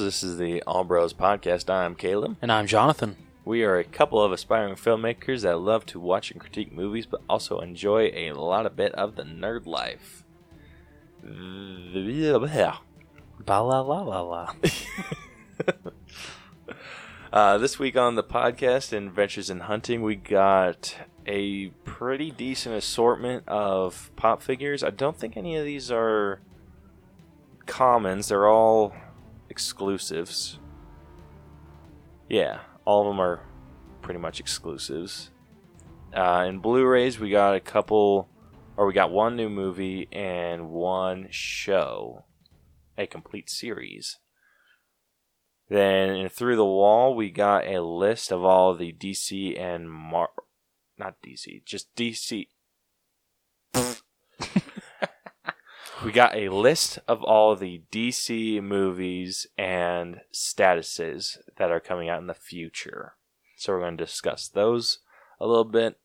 This is the All Bros Podcast. I'm Caleb. And I'm Jonathan. We are a couple of aspiring filmmakers that love to watch and critique movies, but also enjoy a lot of bit of the nerd life. Ba la la la la. Uh, this week on the podcast, Adventures in Hunting, we got a pretty decent assortment of pop figures. I don't think any of these are commons, they're all exclusives. Yeah, all of them are pretty much exclusives. Uh, in Blu-rays, we got a couple, or we got one new movie and one show, a complete series. Then in through the wall, we got a list of all the DC and Mar, not DC, just DC. we got a list of all the DC movies and statuses that are coming out in the future. So we're going to discuss those a little bit.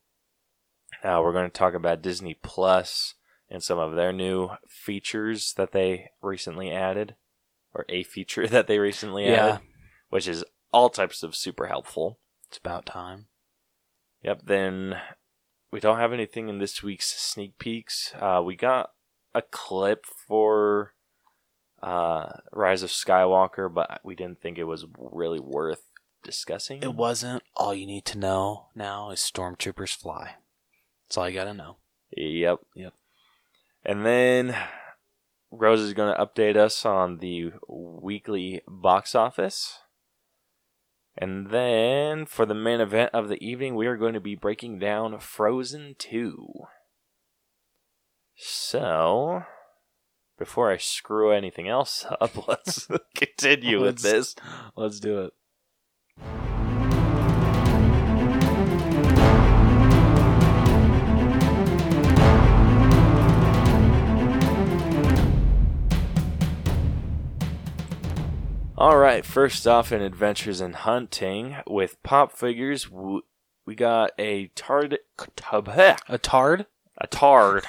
Uh, we're going to talk about Disney Plus and some of their new features that they recently added, or a feature that they recently Yeah. added, which is all types of super helpful. It's about time. Yep. Then we don't have anything in this week's sneak peeks. Uh, we got a clip for uh, Rise of Skywalker, but we didn't think it was really worth discussing. It wasn't. All you need to know now is stormtroopers fly. That's all you gotta know. Yep. Yep. And then Rose is going to update us on the weekly box office. And then for the main event of the evening, we are going to be breaking down Frozen 2. So, before I screw anything else up, let's continue with Let's- this. Let's do it. All right, first off in Adventures in Hunting with pop figures, we got a tard A tard? a tard.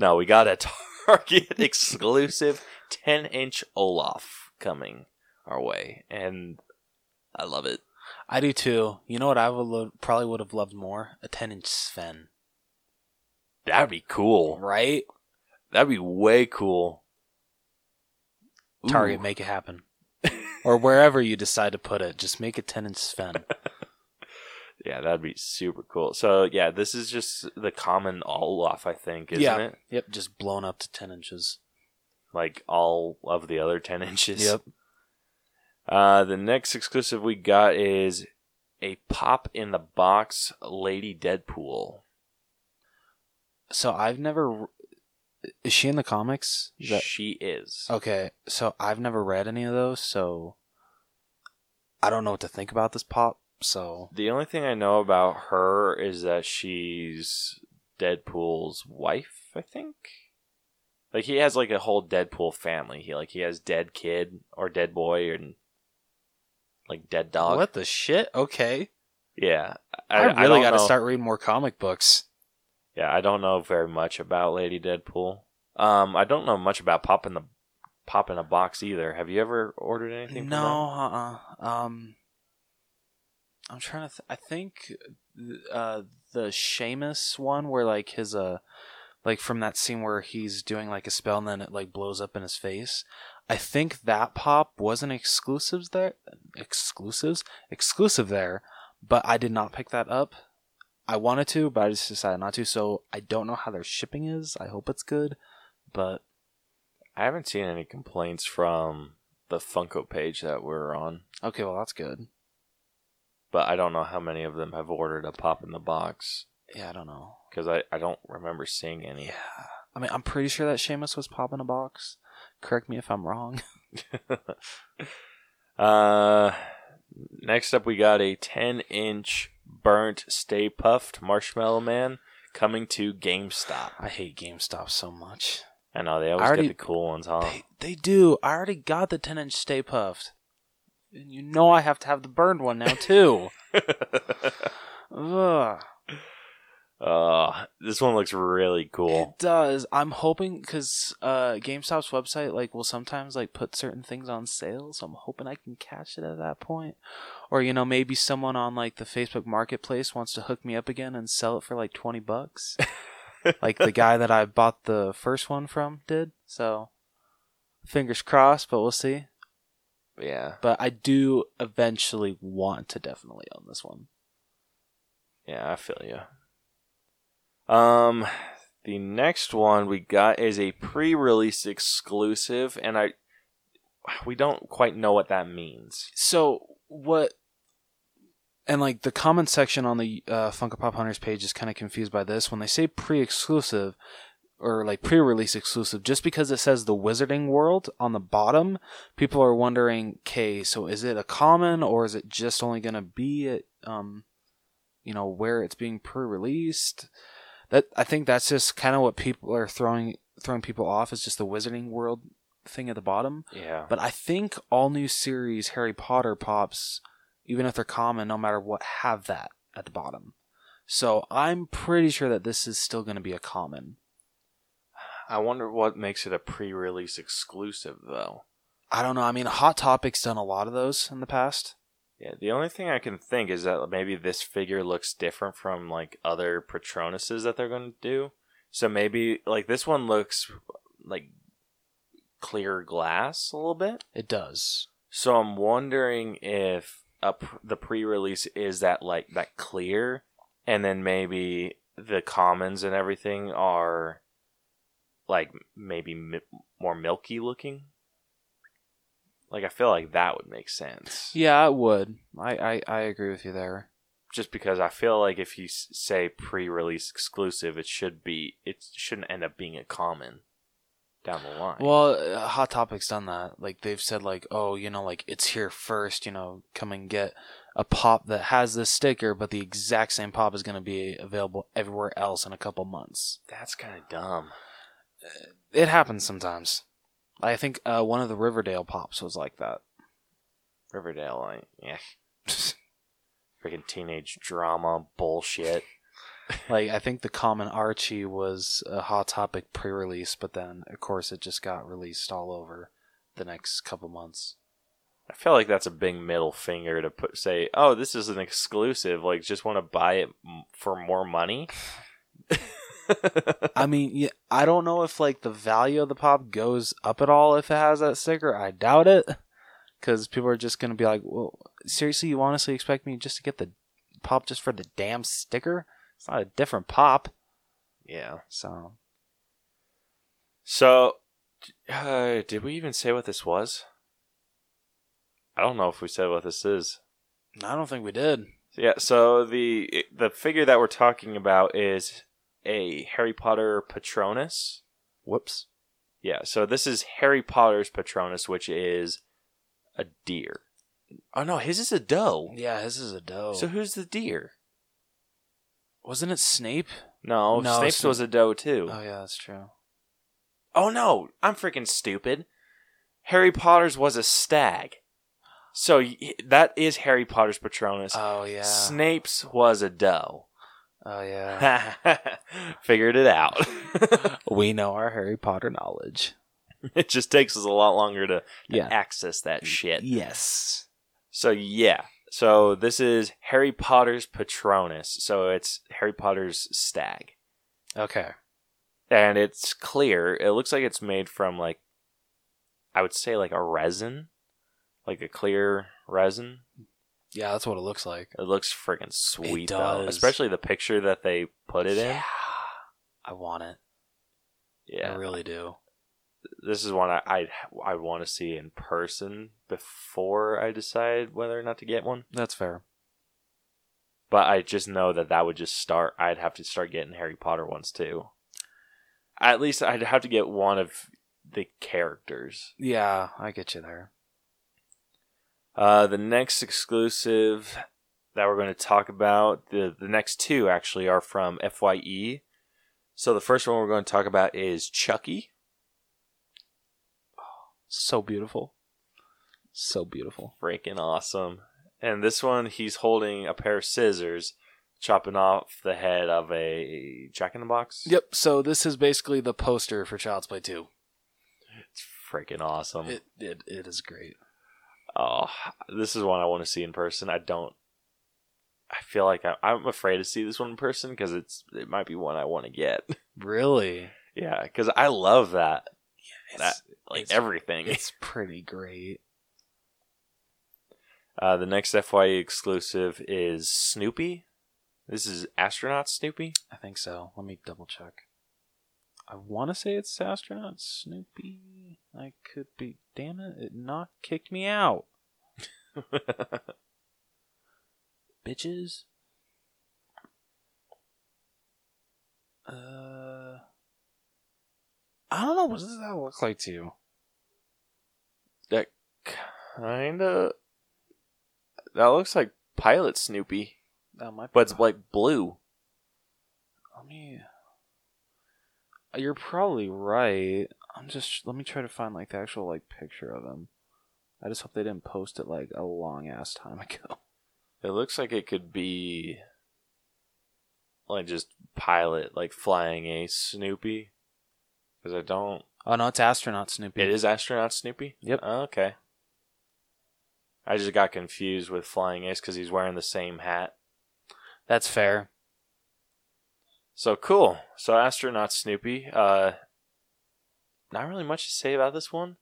No, we got a Target exclusive 10-inch Olaf coming our way, and I love it. I do too. You know what I would lo- probably would have loved more? A 10 inch Sven. That'd be cool. Right? That'd be way cool. Ooh. Target, make it happen. or wherever you decide to put it, just make a 10 inch Sven. Yeah, that'd be super cool. So yeah, this is just the common Olaf, I think, isn't Yeah. it? yep, just blown up to 10 inches. like all of the other 10 inches. Yep. Uh, the next exclusive we got is a pop in the box Lady Deadpool. So I've never. Is she in the comics? Is that- She is. Okay, so I've never read any of those, so I don't know what to think about this pop. So The only thing I know about her is that she's Deadpool's wife, I think. Like he has like a whole Deadpool family. He like he has dead kid or dead boy and like dead dog. what the shit? Okay, Yeah, I, I, really got to start reading more comic books. Yeah, I don't know very much about Lady Deadpool. Um, I don't know much about Pop in the Pop in a Box either. Have you ever ordered anything? No, from uh, uh um, I'm trying to. Th- I think uh the Seamus one where like his uh like from that scene where he's doing like a spell and then it like blows up in his face. I think that pop wasn't exclusives there, exclusives, exclusive there, but I did not pick that up. I wanted to, but I just decided not to. So I don't know how their shipping is. I hope it's good, but I haven't seen any complaints from the Funko page that we're on, okay, well that's good. But I don't know how many of them have ordered a Pop in the Box Yeah, I don't know. because I, I don't remember seeing any. Yeah. I mean, I'm pretty sure that Seamus was pop in a box. Correct me if I'm wrong. uh, next up, we got a 10 inch burnt Stay Puft Marshmallow Man coming to GameStop. I hate GameStop so much. I know they always already- get the cool ones, huh? They, they do. I already got the 10 inch Stay Puft. And you know I have to have the burned one now, too. Ugh. Uh, this one looks really cool. It does. I'm hoping because uh, GameStop's website like will sometimes like put certain things on sale, so I'm hoping I can catch it at that point. Or you know maybe someone on like the Facebook Marketplace wants to hook me up again and sell it for like twenty bucks, like the guy that I bought the first one from did. So fingers crossed, but we'll see. Yeah, But I do eventually want to definitely own this one. yeah, I feel you. Um, the next one we got is a pre-release exclusive, and I we don't quite know what that means. so what and like the comment section on the uh, Funko Pop Hunters page is kind of confused by this when they say pre-exclusive or like pre-release exclusive just because it says the Wizarding World on the bottom people are wondering okay so is it a common or is it just only going to be at um you know where it's being pre-released that I think that's just kind of what people are throwing throwing people off is just the Wizarding World thing at the bottom Yeah, but I think all new series Harry Potter pops, even if they're common, no matter what, have that at the bottom. So I'm pretty sure that this is still going to be a common. I wonder what makes it a pre-release exclusive though. I don't know. I mean, Hot Topic's done a lot of those in the past. Yeah, the only thing I can think is that maybe this figure looks different from like other Patronuses that they're going to do. So maybe like this one looks like clear glass a little bit. It does. So I'm wondering if pr- the pre-release is that like that clear, and then maybe the commons and everything are like maybe mi- more milky looking. Like I feel like that would make sense. Yeah, it would. I, I, I agree with you there. Just because I feel like if you s- say pre-release exclusive, it should be it shouldn't end up being a common down the line. Well, uh, Hot Topic's done that. Like they've said, like, oh, you know, like it's here first. You know, come and get a pop that has this sticker, but the exact same pop is going to be available everywhere else in a couple months. that's kind of dumb. It happens sometimes. I think uh, one of the Riverdale pops was like that. Riverdale, like yeah, freaking teenage drama bullshit. like I think the common Archie was a hot topic pre-release, but then of course it just got released all over the next couple months. I feel like that's a big middle finger to put say, oh, this is an exclusive. Like, just want to buy it m- for more money. I mean, yeah, I don't know if like the value of the pop goes up at all if it has that sticker. I doubt it, because people are just gonna be like, "Well, seriously, you honestly expect me just to get the pop just for the damn sticker? It's not a different pop." yeah. So So, uh, did we even say what this was? I don't know if we said what this is. I don't think we did. Yeah. So the the figure that we're talking about is a Harry Potter Patronus. Whoops. Yeah. So this is Harry Potter's Patronus, which is a deer. Oh no, his is a doe. Yeah, his is a doe. So who's the deer? wasn't it Snape? No, No, Snape's Sna- was a doe too. Oh yeah, that's true. Oh no, I'm freaking stupid. Harry Potter's was a stag. So that is Harry Potter's Patronus. Oh yeah. Snape's was a doe. Oh yeah. Figured it out. we know our Harry Potter knowledge. it just takes us a lot longer to, to Yeah. access that shit. Yes. So yeah. So this is Harry Potter's Patronus. So it's Harry Potter's stag. Okay. And it's clear. It looks like it's made from like I would say like a resin. Like a clear resin. Yeah, that's what it looks like. It looks freaking sweet though. does. Especially the picture that they put it in. Yeah. I want it. Yeah. I really do. This is one I I, I want to see in person before I decide whether or not to get one. That's fair. But I just know that that would just start. I'd have to start getting Harry Potter ones too. At least I'd have to get one of the characters. Yeah, I get you there. Uh, the next exclusive that we're going to talk about, the the next two actually are from Fye. So the first one we're going to talk about is Chucky. Oh, So beautiful. So beautiful. Freaking awesome! And this one, he's holding a pair of scissors chopping off the head of a Jack in the Box. Yep. So this is basically the poster for Child's Play Two. It's freaking awesome. It it, it is great. Oh, this is one I want to see in person. I don't. I feel like I, I'm afraid to see this one in person because it's it might be one I want to get. Really? yeah, because I love that Yeah, that like it's- everything. It's pretty great. Uh, the next FYE exclusive is Snoopy. This is astronaut Snoopy. I think so. Let me double check. I want to say it's astronaut Snoopy. I could be. Damn it! It not kicked me out, bitches. Uh, I don't know. What does that look like to you? that kinda. That looks like Pilot Snoopy, That might. but it's like blue. Let me. You're probably right. I'm just. Let me try to find like the actual like picture of him. I just hope they didn't post it like a long ass time ago. It looks like it could be like just pilot, like flying a Snoopy. Because I don't. Oh no, it's astronaut Snoopy. It is astronaut Snoopy. Yep. Oh, okay. I just got confused with flying ace because he's wearing the same hat. That's fair. So cool. So astronaut Snoopy. Uh, not really much to say about this one.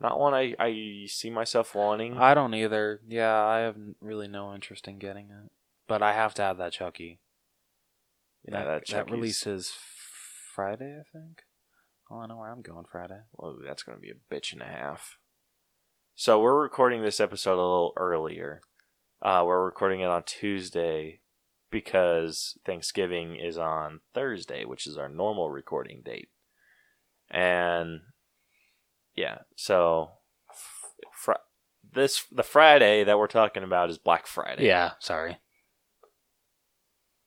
Not one I, I see myself wanting. I don't either. Yeah, I have really no interest in getting it, but I have to have that Chucky. yeah, that, that Chucky's- releases Friday, I think. Oh, I know where I'm going Friday. Well, that's going to be a bitch and a half. So we're recording this episode a little earlier. Uh, we're recording it on Tuesday because Thanksgiving is on Thursday, which is our normal recording date. And yeah, so fr- this the Friday that we're talking about is Black Friday. Yeah, sorry.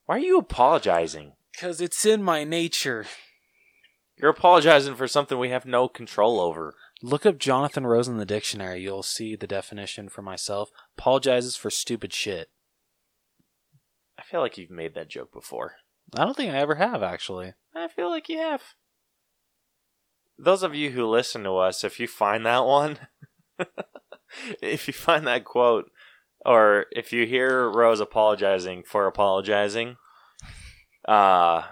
Why are you apologizing? Because it's in my nature. You're apologizing for something we have no control over. Look up Jonathan Rose in the dictionary. You'll see the definition for myself. Apologizes for stupid shit. I feel like you've made that joke before. I don't think I ever have, actually. I feel like you have. Those of you who listen to us, if you find that one, if you find that quote, or if you hear Rose apologizing for apologizing, uh,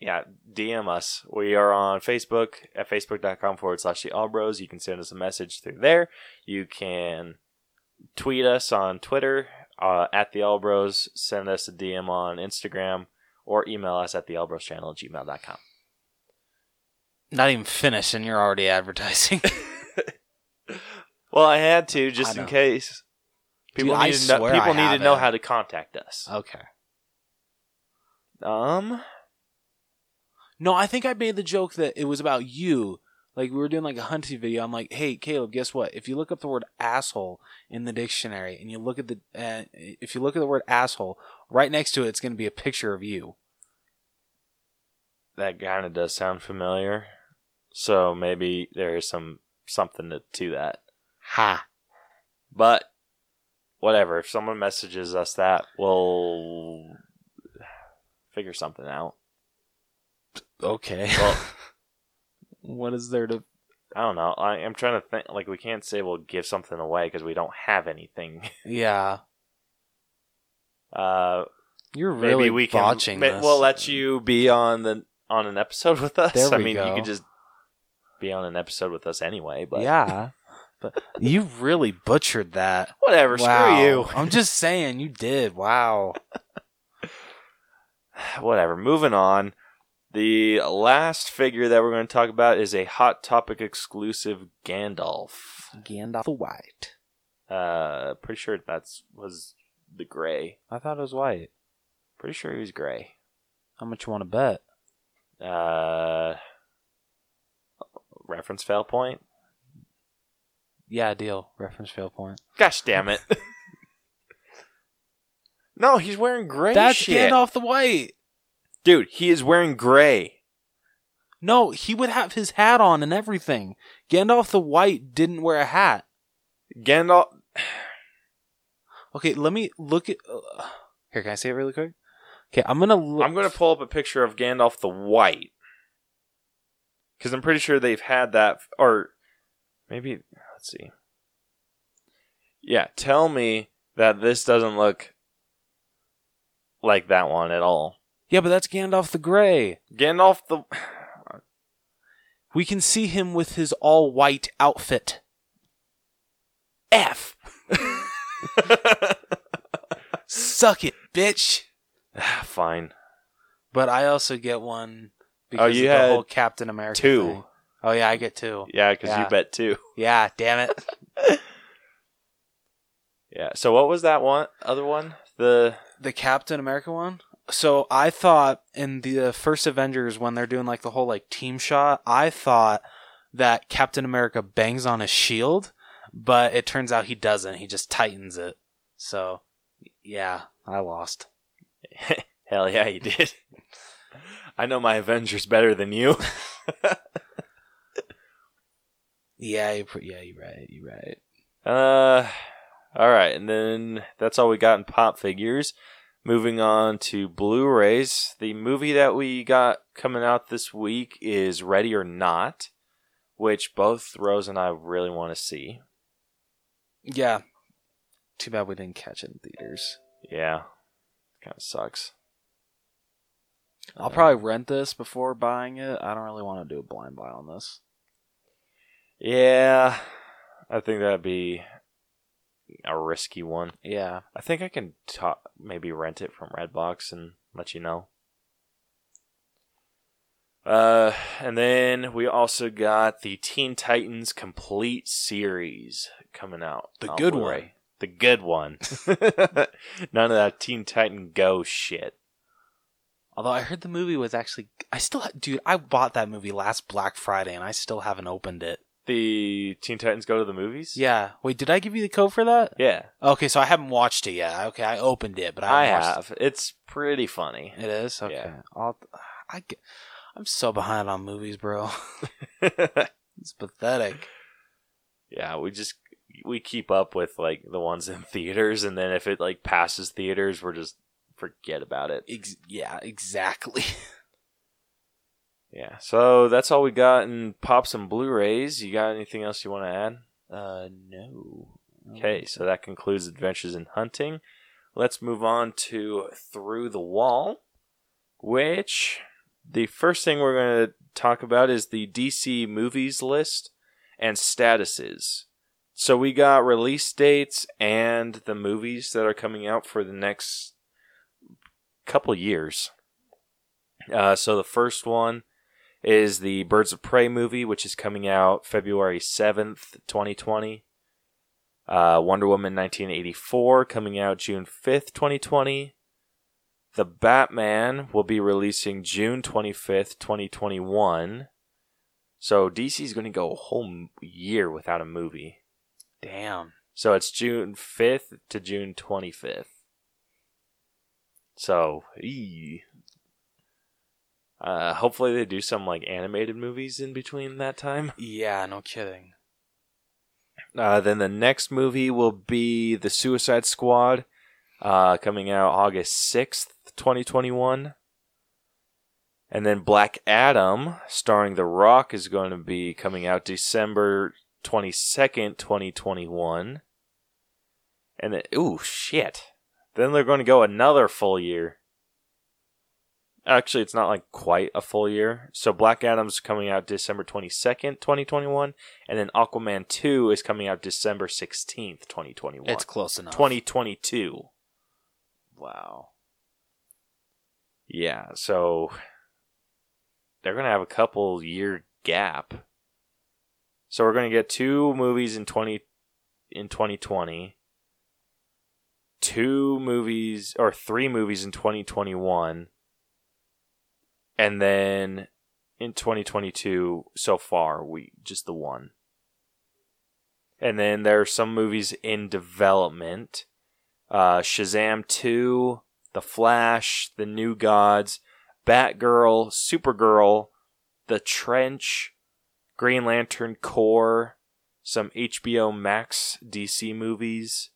yeah, DM us. We are on Facebook at facebook.com forward slash the All Bros. You can send us a message through there. You can tweet us on Twitter uh, at the All Bros. Send us a DM on Instagram or email us at the All channel at gmail.com. Not even finished, and you're already advertising. Well, I had to I just in know. case. People Dude, I need to know, swear people I need to have know it. how to contact us. okay. Um, No, I think I made the joke that it was about you. Like we were doing like a hunting video. I'm like, hey, Caleb, guess what? If you look up the word asshole in the dictionary and you look at the, uh, if you look at the word asshole, right next to it, it's going to be a picture of you. that kind of does sound familiar. So maybe there is some something to, to that. Ha. But whatever. If someone messages us that, we'll figure something out. Okay. Well, what is there to? I don't know. I, I'm trying to think. Like we can't say we'll give something away because we don't have anything. Yeah, Uh, you're maybe really we can. botching ma- this. We'll let you be on the on an episode with us. There I we mean, you go. could just be on an episode with us anyway. But yeah, but you really butchered that. whatever. wow. Screw you. I'm just saying, you did. Wow. whatever. Moving on. The last figure that we're going to talk about is a Hot Topic exclusive Gandalf. Gandalf the White. Uh, pretty sure that's was the gray. I thought it was white. Pretty sure he was gray. How much you want to bet? Uh, reference fail point. Yeah, deal. Reference fail point. Gosh damn it! no, he's wearing gray. That's shit. Gandalf the White. dude. He is wearing gray. No, he would have his hat on and everything. Gandalf the White didn't wear a hat. Gandalf. Okay, let me look at. Uh, Here, can I see it really quick? Okay, I'm gonna. Look. I'm going to pull up a picture of Gandalf the White because I'm pretty sure they've had that, or maybe let's see. Yeah, tell me that this doesn't look like that one at all. Yeah, but that's Gandalf the Grey. Gandalf the We can see him with his all white outfit. F. Suck it, bitch. fine But I also get one Oh, because Oh, you of the whole Captain America two. thing. Oh yeah, I get two. Yeah, because Yeah. you bet two. Yeah, damn it. Yeah. So what was that one? Other one? The the Captain America one. So I thought in the uh, first Avengers when they're doing like the whole like team shot, I thought that Captain America bangs on his shield, but it turns out he doesn't. He just tightens it. So yeah, I lost. hell yeah, you did. I know my Avengers better than you. Yeah, you pr- yeah, you're right. You're right. Uh, all right, and then that's all we got in pop figures. Moving on to Blu-rays, the movie that we got coming out this week is Ready or Not, which both Rose and I really want to see. Yeah. Too bad we didn't catch it in theaters. Yeah, kind of sucks. I'll probably rent this before buying it. I don't really want to do a blind buy on this. Yeah, I think that'd be a risky one. Yeah. I think I can ta- maybe rent it from Redbox and let you know. Uh, and then we also got the Teen Titans Complete Series coming out. The good Blu-ray. one. The good one. None of that Teen Titan Go shit. Although I heard the movie was actually, I still, ha- dude, I bought that movie last Black Friday and I still haven't opened it. The Teen Titans Go to the movies? Yeah. Wait, did I give you the code for that? Yeah, Okay, so I haven't watched it yet. Okay, I opened it, but I, I haven't watched have. It's pretty funny. It is okay. Yeah. I'll, I get, I'm so behind on movies, bro. it's pathetic. yeah, we just we keep up with like the ones in theaters, and then if it like passes theaters, we're just forget about it. Ex- yeah, exactly. Yeah, so that's all we got in pops and Blu-rays. You got anything else you want to add? Uh, no. Okay, so that concludes Adventures in Hunting. Let's move on to Through the Wall, which the first thing we're going to talk about is the DC movies list and statuses. So we got release dates and the movies that are coming out for the next couple years. Uh, so the first one is the Birds of Prey movie, which is coming out February 7th, 2020. Uh, Wonder Woman 1984 coming out June 5th, 2020. The Batman will be releasing June 25th, 2021. So DC's going to go a whole year without a movie. Damn. So it's June 5th to June 25th. So, ee. Uh, hopefully they do some like animated movies in between that time. Yeah, no kidding. Uh, then the next movie will be The Suicide Squad, uh, coming out August 6th, 2021. And then Black Adam, starring The Rock, is going to be coming out December 22nd, 2021. And then, ooh, shit. Then they're going to go another full year. Actually, it's not like quite a full year. So Black Adam's coming out December 22nd, 2021. And then Aquaman 2 is coming out December 16th, 2021. It's close enough. 2022. Wow. Yeah, so they're going to have a couple year gap. So we're going to get two movies in 20 in 2020. Two movies or three movies in 2021. And then in 2022 so far, we just the one. And then there are some movies in development. Uh, Shazam 2, The Flash, The New Gods, Batgirl, Supergirl, The Trench, Green Lantern Corps, some HBO Max DC movies,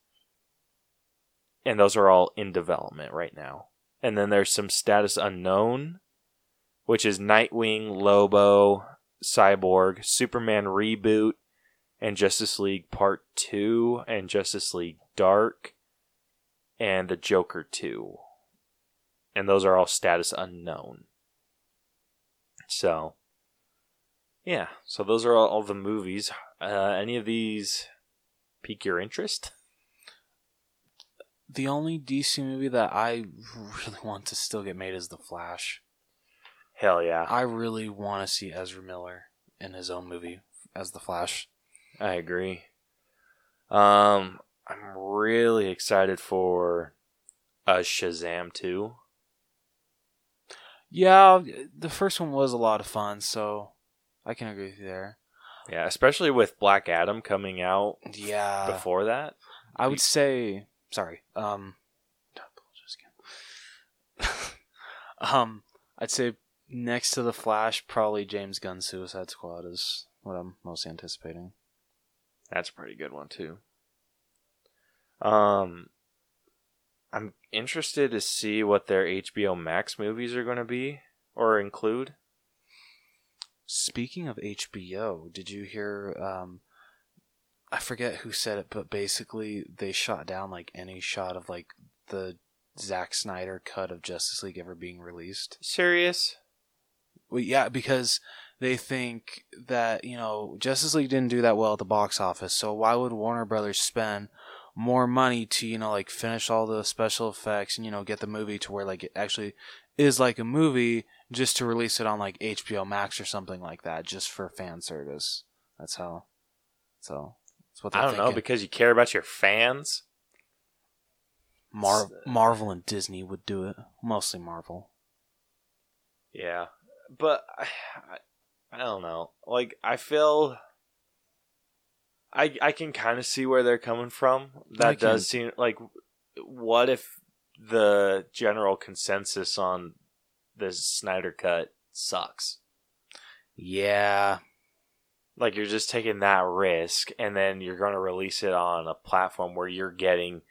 and those are all in development right now. And then there's some status unknown, which is Nightwing, Lobo, Cyborg, Superman reboot, and Justice League Part 2, and Justice League Dark, and the Joker 2. And those are all status unknown. So, yeah, so those are all, all the movies. Uh, any of these pique your interest? The only DC movie that I really want to still get made is The Flash. Hell yeah. I really want to see Ezra Miller in his own movie as The Flash. I agree. Um, I'm really excited for a Shazam 2. Yeah, the first one was a lot of fun, so I can agree with you there. Yeah, especially with Black Adam coming out Yeah, before that. I would say sorry. Um, um, I'd say next to the Flash, probably James Gunn's Suicide Squad is what I'm most anticipating. That's a pretty good one too. Um, I'm interested to see what their HBO Max movies are going to be or include. Speaking of HBO, did you hear? Um, I forget who said it, but basically they shot down like any shot of like the Zack Snyder cut of Justice League ever being released. Serious? Well, yeah, because they think that you know Justice League didn't do that well at the box office, so why would Warner Brothers spend more money to you know like finish all the special effects and you know get the movie to where like it actually is like a movie just to release it on like HBO Max or something like that just for fan service. That's how. So what I don't know because you care about your fans. Mar- Marvel and Disney would do it. Mostly Marvel. Yeah, but I, I don't know. Like I feel, I I can kind of see where they're coming from. That does seem like, what if the general consensus on this Snyder cut sucks? Yeah. Like you're just taking that risk, and then you're going to release it on a platform where you're getting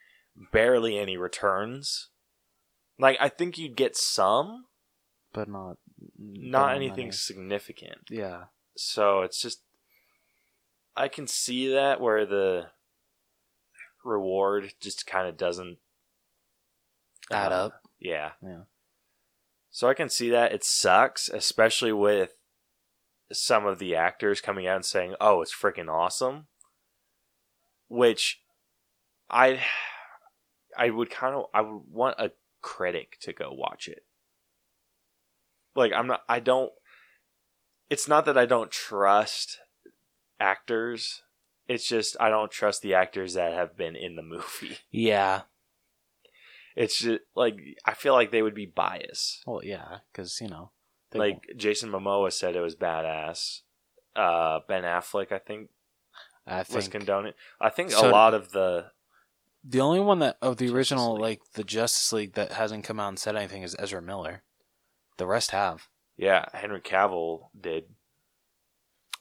barely any returns. Like I think you'd get some, But not. not anything many. significant. Yeah. So it's just I can see that where the reward just kind of doesn't Add uh, up. Yeah. Yeah. So I can see that it sucks, especially with some of the actors coming out and saying, "Oh, it's freaking awesome," which I I would kind of I would want a critic to go watch it. Like I'm not I don't it's not that I don't trust actors. It's just I don't trust the actors that have been in the movie. Yeah. It's just like I feel like they would be biased. Well, yeah, because you know, like Jason Momoa said it was badass. Uh, Ben Affleck, I think, I was think condoning. I think So- a lot of the the only one that of the Justice original League. like the Justice League that hasn't come out and said anything is Ezra Miller. The rest have. yeah Henry Cavill did.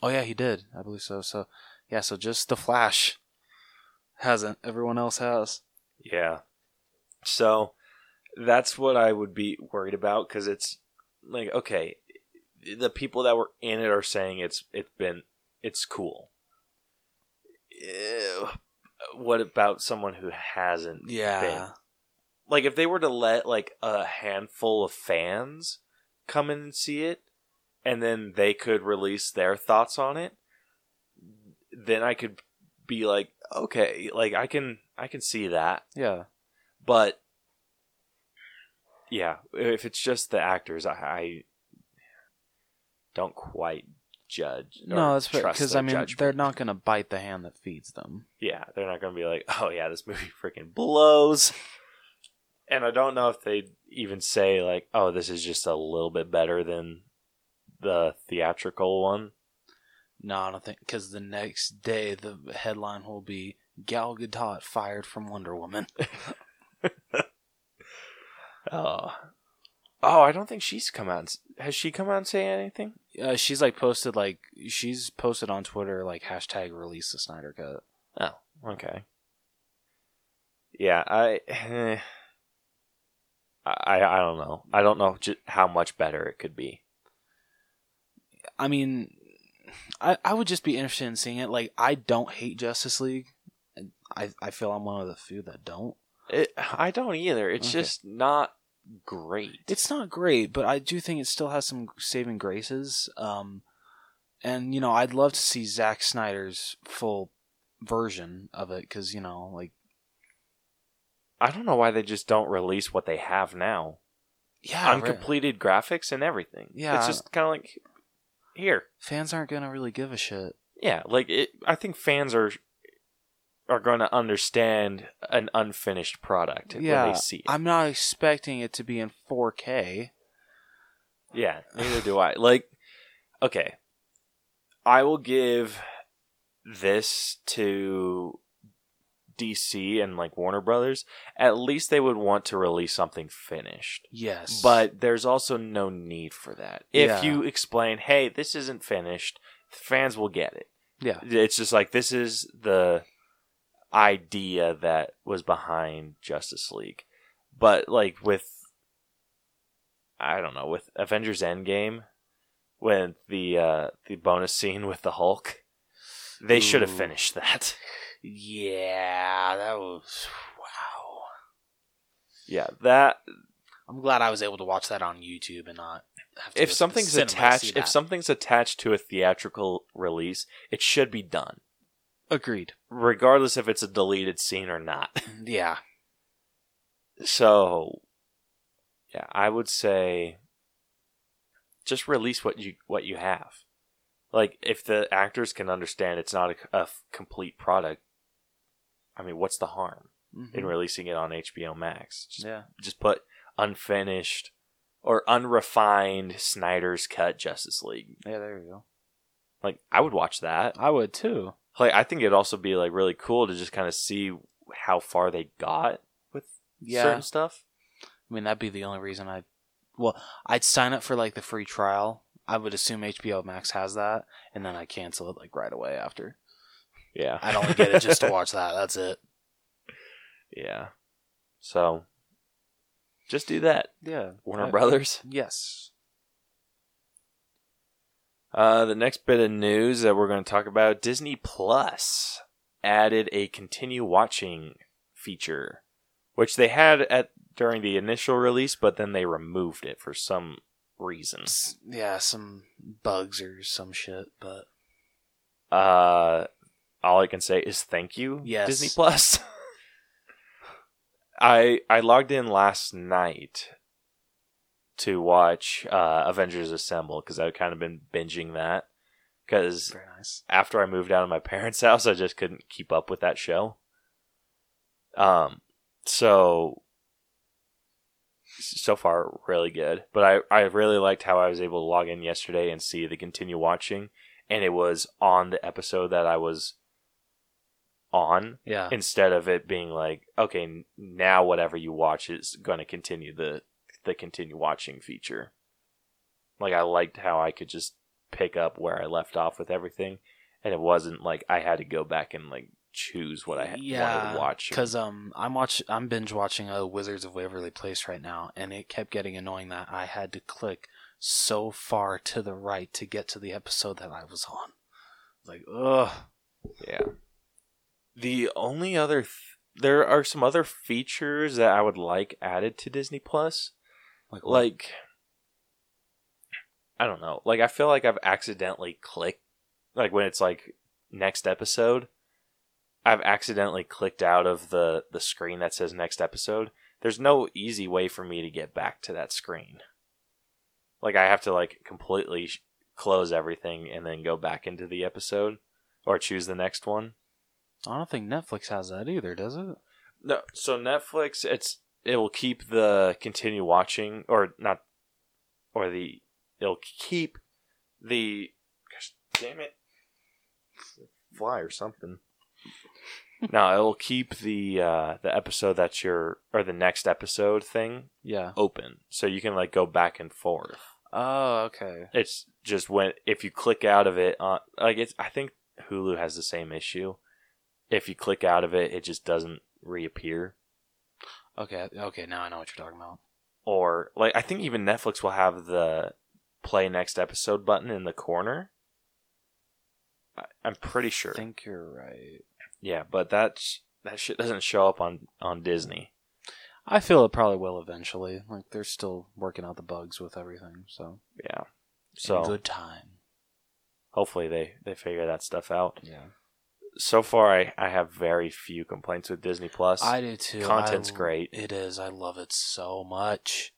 Oh yeah, he did. I believe so. So yeah, so just the Flash hasn't. Everyone else has. Yeah, so that's what I would be worried about because it's like okay, the people that were in it are saying it's it's been it's cool. Ew. What about someone who hasn't Yeah. been? like if they were to let like a handful of fans come in and see it and then they could release their thoughts on it then i could be like okay like i can i can see that Yeah. but yeah if it's just the actors i, I don't quite judge or No, that's because I mean judgment. they're not gonna bite the hand that feeds them. Yeah, they're not going to be like, oh yeah, this movie freaking blows. And I don't know if they even say like, oh, this is just a little bit better than the theatrical one. No, I don't think because the next day the headline will be Gal Gadot fired from Wonder Woman. Oh, oh, I don't think she's come out. Has she come out and say anything? Uh, she's like posted like she's posted on Twitter like hashtag release the Snyder Cut. Oh, okay. Yeah, I, eh, I, I don't know. I don't know how much better it could be. I mean, I I would just be interested in seeing it. Like, I don't hate Justice League. I I feel I'm one of the few that don't. It, I don't either. It's Okay. just not great. It's not great, but I do think it still has some saving graces. Um, and you know, I'd love to see Zack Snyder's full version of it because you know, like, I don't know why they just don't release what they have now. yeah, right. Uncompleted graphics and everything. Yeah. It's just kind of like here. fans aren't gonna really give a shit. Yeah, like it, I think fans are are going to understand an unfinished product when they see it. I'm not expecting it to be in 4K. Yeah, neither do I. Like, okay, I will give this to DC and like Warner Brothers. At least they would want to release something finished. Yes, But there's also no need for that. If Yeah. you explain, hey, this isn't finished, fans will get it. yeah, It's just like this is the idea that was behind Justice League. But like with I don't know, with Avengers Endgame, when the uh the bonus scene with the Hulk, they should have finished that. yeah, that was wow. Yeah, that I'm glad I was able to watch that on YouTube and not. Have to if go to the something's attached if something's attached to a theatrical release, it should be done. Agreed, Regardless if it's a deleted scene or not. yeah, So, yeah, I would say just release what you what you have. Like if the actors can understand it's not a complete product, I mean, what's the harm in Mhm. releasing it on HBO Max? Just, yeah, just put unfinished or unrefined Snyder's cut Justice League. yeah. There you go. Like I would watch that. I would too. Like I think it'd also be like really cool to just kind of see how far they got with Yeah, certain stuff. I mean that'd be the only reason I. Well, I'd sign up for like the free trial. I would assume HBO Max has that, and then I cancel it like right away after. Yeah. I'd only get it just to watch that. That's it. Yeah. So just do that, Yeah, Warner I- Brothers. Yes. Uh, the next bit of news that we're going to talk about Disney Plus added a continue watching feature, which they had at during the initial release, but then they removed it for some reason. Yeah, some bugs or some shit, but Uh, all I can say is thank you, Yes. Disney Plus. I I logged in last night to watch uh, Avengers Assemble because I've kind of been binging that because nice. after I moved out of my parents' house, I just couldn't keep up with that show. Um, so so far really good, but I I really liked how I was able to log in yesterday and see the continue watching, and it was on the episode that I was on Yeah. instead of it being like okay now whatever you watch is going to continue the the continue watching feature like i liked how i could just pick up where i left off with everything and it wasn't like i had to go back and like choose what i ha- wanted to watch Because um, I'm watch I'm binge watching uh, Wizards of Waverly Place right now, and it kept getting annoying that I had to click so far to the right to get to the episode that I was on. Like, ugh. yeah the only other th- there are some other features that i would like added to disney plus Like, what? like I don't know. Like I feel like I've accidentally clicked like when it's like next episode, I've accidentally clicked out of the the screen that says next episode. There's no easy way for me to get back to that screen. Like I have to like completely sh- close everything and then go back into the episode or choose the next one. I don't think Netflix has that either, does it? No, so Netflix, it's it will keep the continue watching or not, or the it'll keep the. Gosh, damn it, fly or something. no, it'll keep the uh, the episode that's your or the next episode thing Yeah. open, so you can like go back and forth. Oh, okay. It's just when if you click out of it, on like it's. I think Hulu has the same issue. If you click out of it, it just doesn't reappear. Okay, okay, now I know what you're talking about. or like I think even Netflix will have the play next episode button in the corner. I, I'm pretty sure. I think you're right. Yeah, but that's that shit doesn't show up on on Disney. I feel it probably will eventually. Like they're still working out the bugs with everything, so Yeah. so So good time. hopefully they they figure that stuff out. Yeah, So far, I I have very few complaints with Disney Plus. I do too. Content's I- great. It is. I love it so much,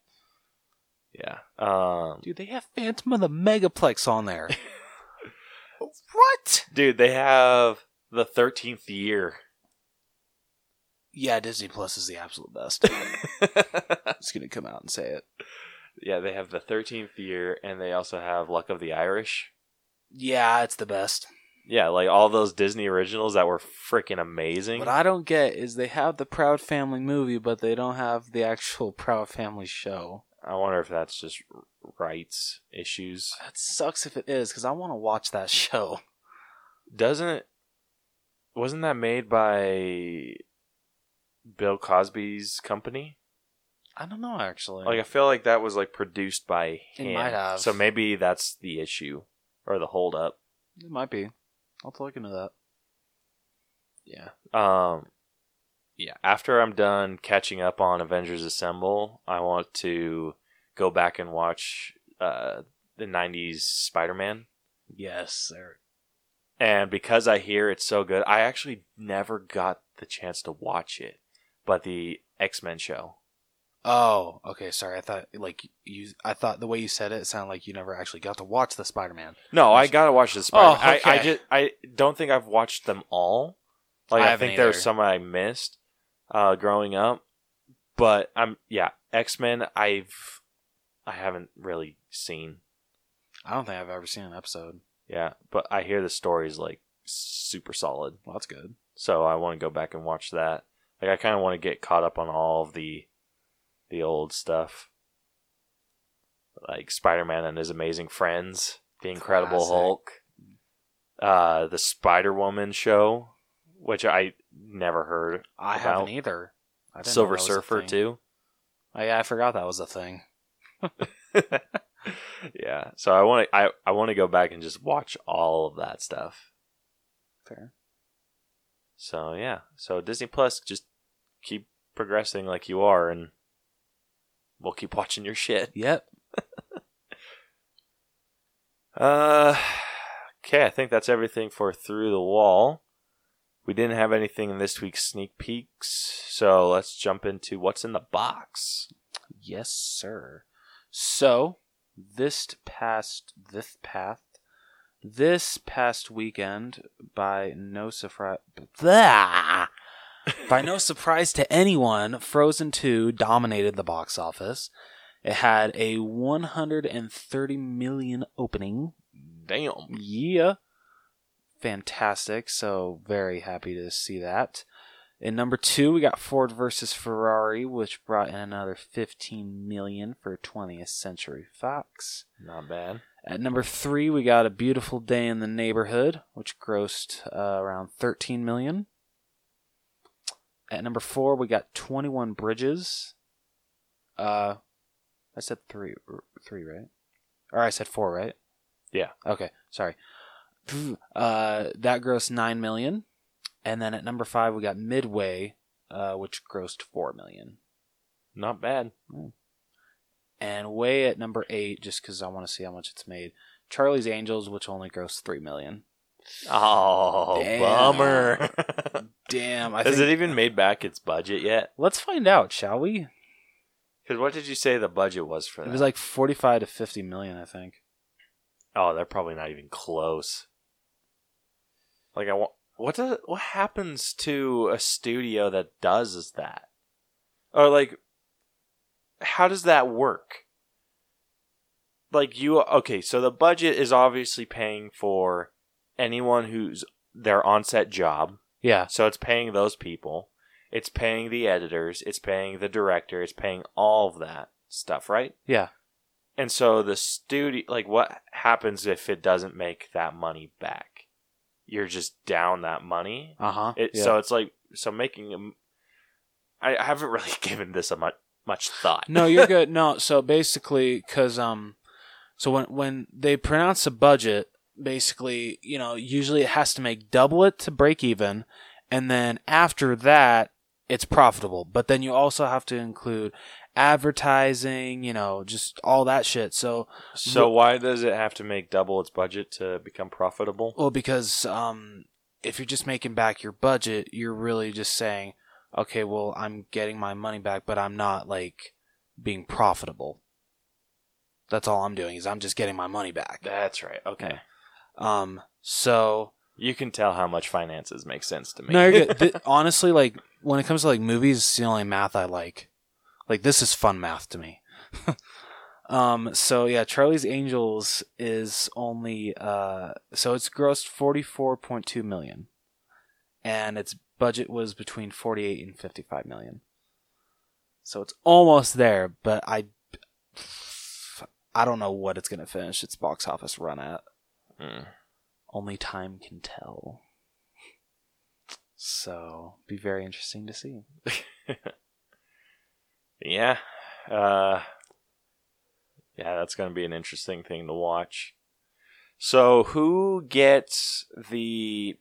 yeah. Um. dude. They have Phantom of the Megaplex on there. what? Dude, they have the thirteenth year. Yeah, Disney Plus is the absolute best. I'm just gonna come out and say it. yeah, they have the thirteenth year, and they also have Luck of the Irish. Yeah, it's the best. Yeah, like all those Disney originals that were freaking amazing. What I don't get is they have the Proud Family movie, but they don't have the actual Proud Family show. I wonder if that's just rights issues. That sucks if it is, because I want to watch that show. Doesn't it? Wasn't that made by Bill Cosby's company? I don't know actually. Like I feel like that was like produced by It him. might have. So maybe that's the issue or the holdup. it might be. I'll look into that. Yeah. Um. Yeah. After I'm done catching up on Avengers Assemble, I want to go back and watch uh the '90s Spider-Man. Yes, sir. And because I hear it's so good, I actually never got the chance to watch it. But the X Men show. Oh, okay. Sorry, I thought like you. I thought the way you said it, sounded like you never actually got to watch the Spider-Man. No, I gotta watch the Spider. Oh, I, I just I don't think I've watched them all. Like I I, think there's some I missed uh, growing up, but I'm yeah X Men. I've I haven't really seen. I don't think I've ever seen an episode. Yeah, but I hear the story's like super solid. Well, that's good. So I want to go back and watch that. Like I kind of want to get caught up on all of the the old stuff, like Spider Man and his amazing friends, the Incredible Classic. Hulk, uh, the Spider Woman show, which I never heard. I About haven't either. I Silver that was a Surfer too. Yeah, I forgot that was a thing. yeah, so I want to I, I want to go back and just watch all of that stuff. Fair. So yeah, so Disney Plus just keep progressing like you are, and we'll keep watching your shit. Yep. Uh, okay, I think that's everything for through the wall. We didn't have anything in this week's sneak peeks, so let's jump into what's in the box. Yes, sir. So this past this past this past weekend, by no surprise, by no surprise to anyone, Frozen Two dominated the box office. It had a 130 million opening. Damn. Yeah, fantastic. So very happy to see that. In number two, we got Ford versus Ferrari, which brought in another 15 million for 20th Century Fox. Not bad. At number three, we got A Beautiful Day in the Neighborhood, which grossed uh, around 13 million. At number four, we got 21 Bridges. Uh, I said three, three, right? Or I said four, right? Yeah. Okay, sorry. Uh, that grossed nine million, and then at number five, we got Midway, uh, which grossed four million. Not bad. and way at number eight, just because I want to see how much it's made. Charlie's Angels, which only grossed three million. Oh, Damn. bummer. Damn, I Has think. it even made back its budget yet? Let's find out, shall we? Because what did you say the budget was for that? It was like forty-five to fifty million, I think. oh, they're probably not even close. Like I want. What does what happens to a studio that does that? Or like, how does that work? Like you okay? So the budget is obviously paying for anyone who's their on-set job. Yeah, So it's paying those people. It's paying the editors. It's paying the director. It's paying all of that stuff, right? yeah. And so the studio, like, what happens if it doesn't make that money back? You're just down that money. Uh huh. It, So it's like, so making a I haven't really given this a much much thought. No, you're good. No, so basically, because um, so when when they pronounce a budget, basically, you know, usually it has to make double it to break even, and then after that, it's profitable. But then you also have to include advertising, you know, just all that shit. So, So why does it have to make double its budget to become profitable? well, because um, if you're just making back your budget, you're really just saying, okay, well, I'm getting my money back, but I'm not like being profitable. That's all I'm doing is I'm just getting my money back. That's right. Okay. Um, so You can tell how much finances make sense to me. no, you're good. Th- honestly, like when it comes to like movies, it's the only math I like. Like this is fun math to me. um, so yeah, Charlie's Angels is only uh, so it's grossed forty four point two million, and its budget was between forty eight and fifty five million. So it's almost there, but I, I don't know what it's gonna finish its box office run at. Hmm. Only time can tell. So, be very interesting to see. Yeah. Uh, yeah, that's going to be an interesting thing to watch. So, who gets the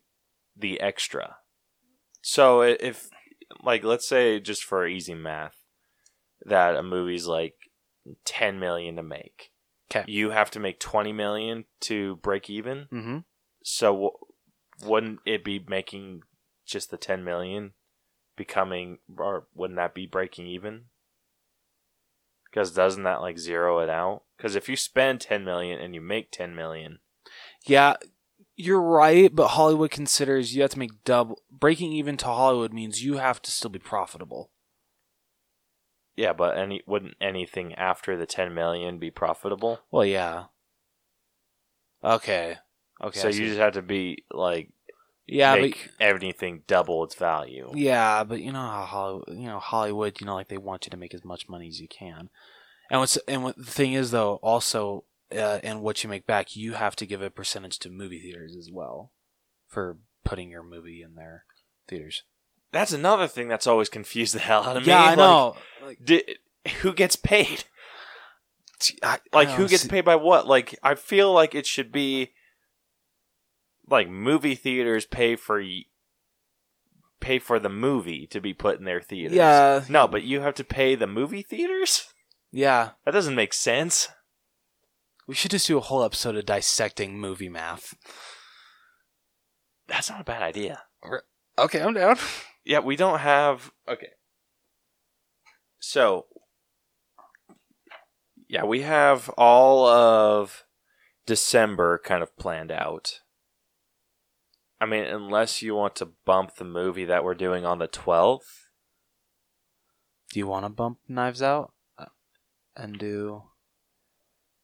the extra? So, if like let's say just for easy math that a movie's like 10 million to make. 'Kay. You have to make 20 million to break even. Mm-hmm. So w- wouldn't it be making just the 10 million becoming or wouldn't that be breaking even? Cuz doesn't that like zero it out? Cuz if you spend 10 million and you make 10 million, Yeah, you're right, but Hollywood considers you have to make double. Breaking even to Hollywood means you have to still be profitable. Yeah, but any wouldn't anything after the 10 million be profitable? Well, yeah. Okay. Okay. so I you see. just have to be like yeah, make everything double its value. yeah, but you know how Hollywood, you know Hollywood, you know, like they want you to make as much money as you can. And what's and what the thing is though, also, uh, and what you make back, you have to give a percentage to movie theaters as well for putting your movie in their theaters. That's another thing that's always confused the hell out of me. yeah, I Like, know. Like, di- who gets paid? I- Like I who gets paid by what? Like I feel like it should be like movie theaters pay for pay for the movie to be put in their theaters. Yeah. No, but you have to pay the movie theaters? Yeah, That doesn't make sense. we should just do a whole episode of dissecting movie math. That's not a bad idea. Okay, I'm down. Yeah, we don't have okay. So yeah, we have all of December kind of planned out. I mean, unless you want to bump the movie that we're doing on the 12th. Do you want to bump Knives Out Uh, and do?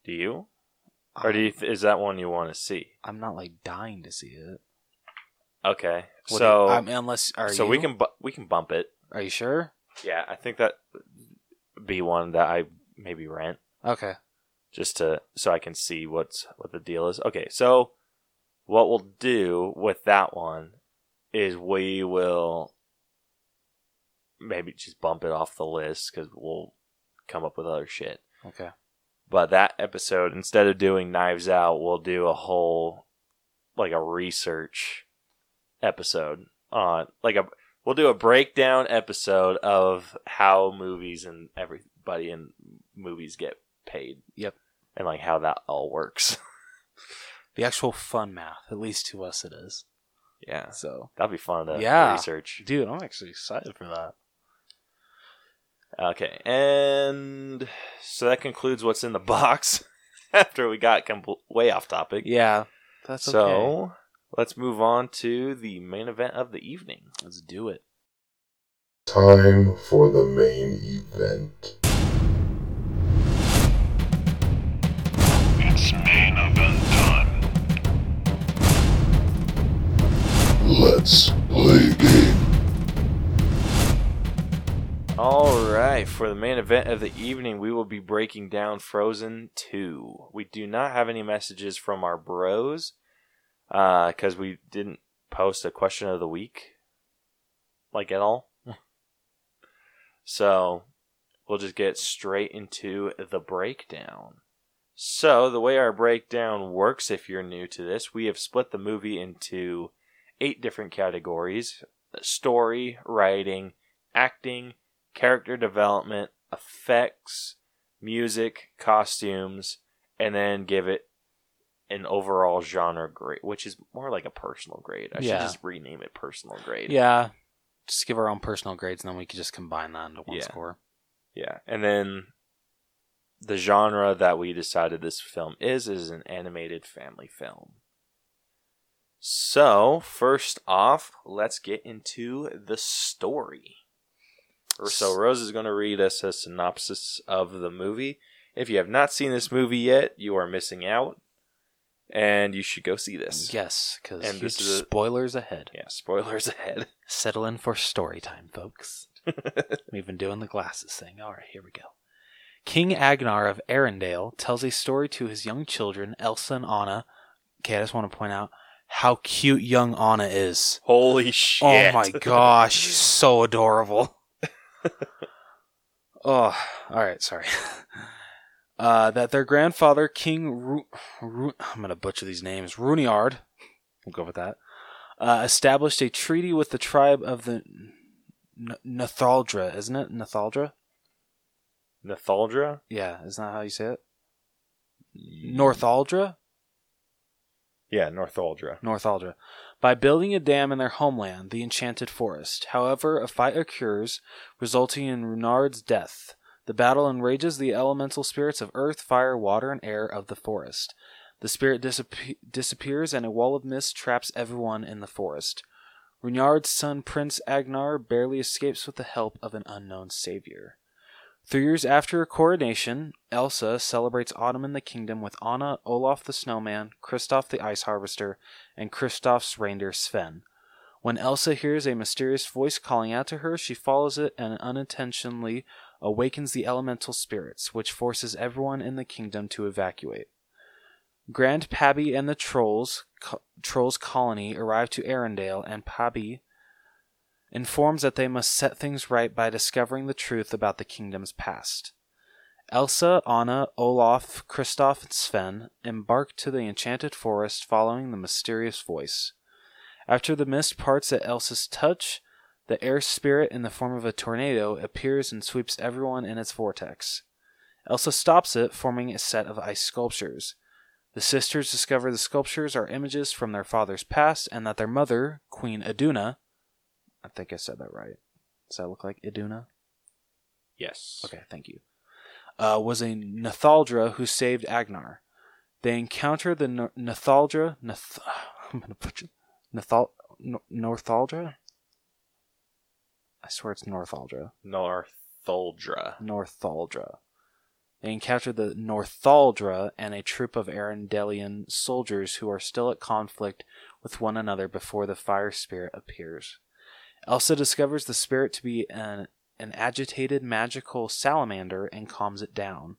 Do you? Or do you th- is that one you want to see? I'm not like dying to see it. Okay. What do so you- I mean, unless are so you? we can bu- we can bump it. Are you sure? Yeah, I think that be one that I maybe rent. Okay. just to so I can see what's what the deal is. Okay, so what we'll do with that one is we will maybe just bump it off the list because we'll come up with other shit. Okay. But that episode, instead of doing Knives Out, we'll do a whole like a research episode on like a we'll do a breakdown episode of how movies and everybody in movies get paid. Yep. And like how that all works. The actual fun math, at least to us, it is. yeah. So, That'd be fun to Yeah. research. dude, I'm actually excited for that. Okay, and so that concludes what's in the box after we got compl- way off topic. Yeah, that's so. okay. So let's move on to the main event of the evening. let's do it. Time for the main event. It's main event time. Let's play game. All right, for the main event of the evening, we will be breaking down Frozen 2. We do not have any messages from our bros Uh, because we didn't post a question of the week, like at all. So we'll just get straight into the breakdown. So, the way our breakdown works, if you're new to this, we have split the movie into eight different categories story, writing, acting, character development, effects, music, costumes, and then give it an overall genre grade, which is more like a personal grade. I Yeah. should just rename it personal grade. Yeah. Just give our own personal grades and then we could just combine that into one Yeah. score. Yeah. And then the genre that we decided this film is is an animated family film. So, first off, let's get into the story. So, Rose is going to read us a synopsis of the movie. If you have not seen this movie yet, you are missing out, and you should go see this. Yes, because huge this is a- spoilers ahead. Yeah, spoilers ahead. Settle in for story time, folks. We've been doing the glasses thing. All right, here we go. King Agnarr of Arendelle tells a story to his young children, Elsa and Anna. Okay, I just want to point out how cute young Anna is. Holy oh shit! Oh my gosh, she's so adorable. oh, all right, sorry. Uh, that their grandfather, King Ru- Ru- I'm going to butcher these names, Runiard, we'll go with that, uh, established a treaty with the tribe of the N- Nathaldra, isn't it? Nathaldra? Nathaldra? Yeah, isn't that how you say it? Northuldra? Yeah, Northuldra. Northuldra, by building a dam in their homeland, the Enchanted Forest. However, a fight occurs, resulting in Runeard's death. The battle enrages the elemental spirits of earth, fire, water, and air of the forest. The spirit disappe- disappears, and a wall of mist traps everyone in the forest. Runeard's son, Prince Agnarr, barely escapes with the help of an unknown savior. Three years after her coronation, Elsa celebrates autumn in the kingdom with Anna, Olaf the snowman, Kristoff the ice harvester, and Kristoff's reindeer Sven. When Elsa hears a mysterious voice calling out to her, she follows it and unintentionally awakens the elemental spirits, which forces everyone in the kingdom to evacuate. Grand Pabbie and the trolls, co- trolls colony arrive to Arendelle, and Pabbie informs that they must set things right by discovering the truth about the kingdom's past. Elsa, Anna, Olaf, Kristoff, and Sven embark to the enchanted forest following the mysterious voice. After the mist parts at Elsa's touch, the air spirit in the form of a tornado appears and sweeps everyone in its vortex. Elsa stops it, forming a set of ice sculptures. The sisters discover the sculptures are images from their father's past and that their mother, Queen Iduna, I think I said that right. Does that look like Iduna? Yes. Okay, thank you. Uh, was a Nathaldra who saved Agnarr. They encounter the N- Nathaldra. Nath- I'm gonna put you. Nathal- N- Northuldra. I swear it's Northuldra. Northuldra. Northuldra. They encounter the Northuldra and a troop of Arendellian soldiers who are still at conflict with one another before the fire spirit appears. Elsa discovers the spirit to be an, an agitated magical salamander and calms it down.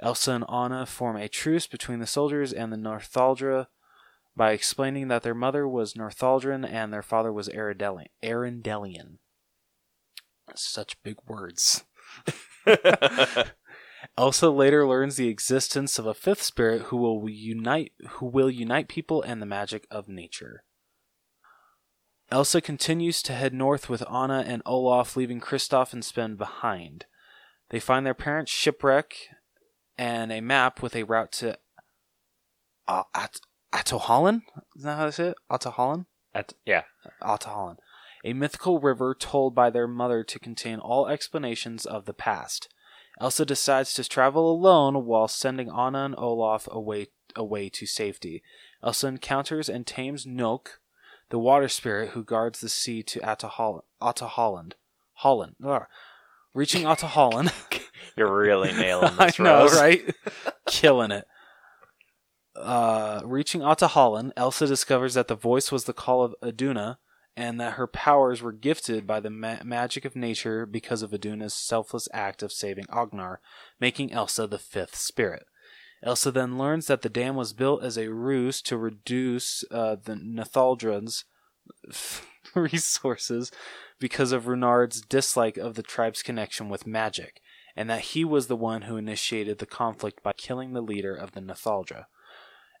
Elsa and Anna form a truce between the soldiers and the Northuldra by explaining that their mother was Northuldran and their father was Arendellian. Such big words. Elsa later learns the existence of a fifth spirit who will unite who will unite people and the magic of nature. Elsa continues to head north with Anna and Olaf, leaving Kristoff and Sven behind. They find their parents' shipwreck and a map with a route to uh, At- Atoholland? Is that how they say it? Atoholland? At, yeah. Ahtohallan, a mythical river told by their mother to contain all explanations of the past. Elsa decides to travel alone while sending Anna and Olaf away away to safety. Elsa encounters and tames Nook, the water spirit who guards the sea to Ataholland. Ataholland. Holland. Ugh. Reaching Ataholland. You're really nailing this, I know, Rose. right? Killing it. Uh, reaching Ahtohallan, Elsa discovers that the voice was the call of Aduna, and that her powers were gifted by the ma- magic of nature because of Aduna's selfless act of saving Agnarr, making Elsa the fifth spirit. Elsa then learns that the dam was built as a ruse to reduce uh, the Nathaldra's resources because of Runeard's dislike of the tribe's connection with magic, and that he was the one who initiated the conflict by killing the leader of the Nathaldra.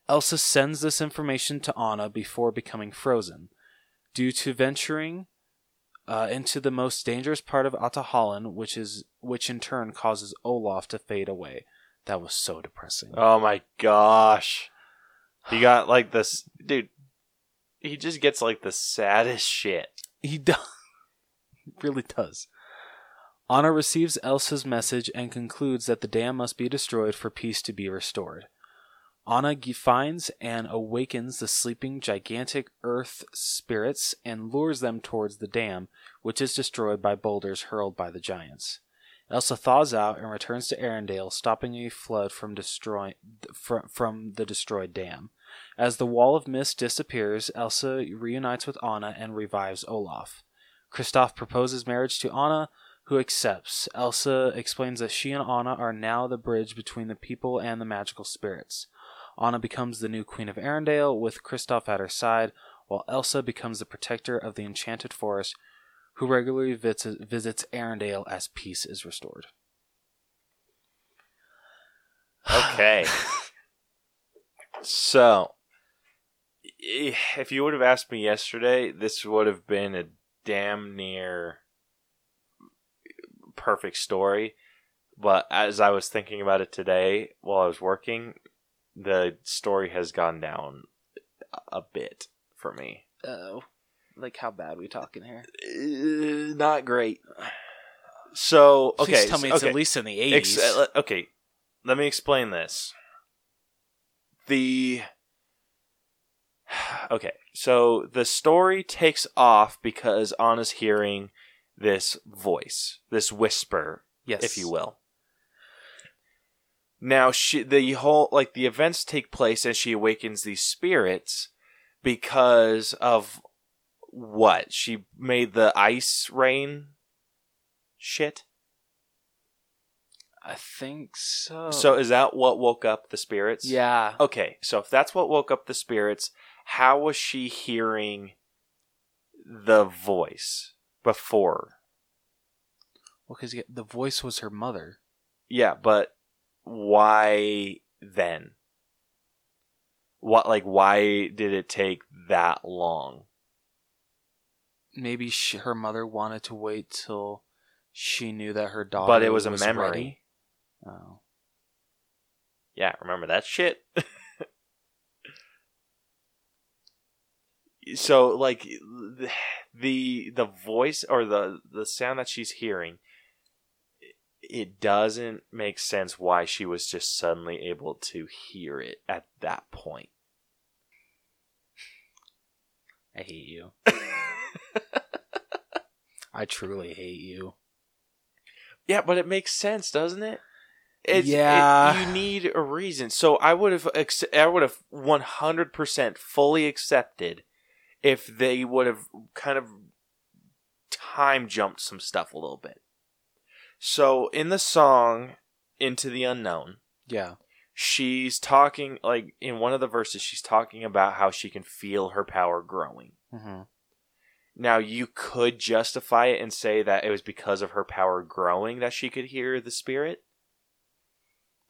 Elsa sends this information to Anna before becoming frozen. Due to venturing uh, into the most dangerous part of Ahtohallan, which is which in turn causes Olaf to fade away. That was so depressing. Oh my gosh. He got like this dude. He just gets like the saddest shit. He does. really does. Anna receives Elsa's message and concludes that the dam must be destroyed for peace to be restored. Anna finds and awakens the sleeping gigantic earth spirits and lures them towards the dam, which is destroyed by boulders hurled by the giants. Elsa thaws out and returns to Arendelle, stopping a flood from destroy from, the destroyed dam. As the wall of mist disappears, Elsa reunites with Anna and revives Olaf. Kristoff proposes marriage to Anna, who accepts. Elsa explains that she and Anna are now the bridge between the people and the magical spirits. Anna becomes the new Queen of Arendelle with Kristoff at her side, while Elsa becomes the protector of the enchanted forest, who regularly vis- visits Arendelle as peace is restored. Okay. so, if you would have asked me yesterday, this would have been a damn near perfect story. But as I was thinking about it today while I was working, the story has gone down a bit for me. Oh, like how bad we talking here? Uh, not great. So, okay. Please tell me it's okay. at least in the eighties. uh, okay, let me explain this. The okay, so the story takes off because Anna's hearing this voice, this whisper, yes, if you will. Now, she the whole like the events take place as she awakens these spirits because of what she made the ice rain shit. I think so. So is that what woke up the spirits? yeah, Okay, so if that's what woke up the spirits, how was she hearing the voice before? well, because the voice was her mother. Yeah, but why then? What like why did it take that long? Maybe she, her mother wanted to wait till she knew that her daughter. but it was a memory. ready. Oh, Yeah, remember that shit? so like the the voice or the the sound that she's hearing it doesn't make sense why she was just suddenly able to hear it at that point. I hate you. I truly hate you. Yeah, but it makes sense, doesn't it? It's, it- Yeah. you need a reason. So I would have, I would have one hundred percent fully accepted if they would have kind of time jumped some stuff a little bit. So in the song "Into the Unknown," Yeah. she's talking like in one of the verses, she's talking about how she can feel her power growing. Mm-hmm. Now you could justify it and say that it was because of her power growing that she could hear the spirit.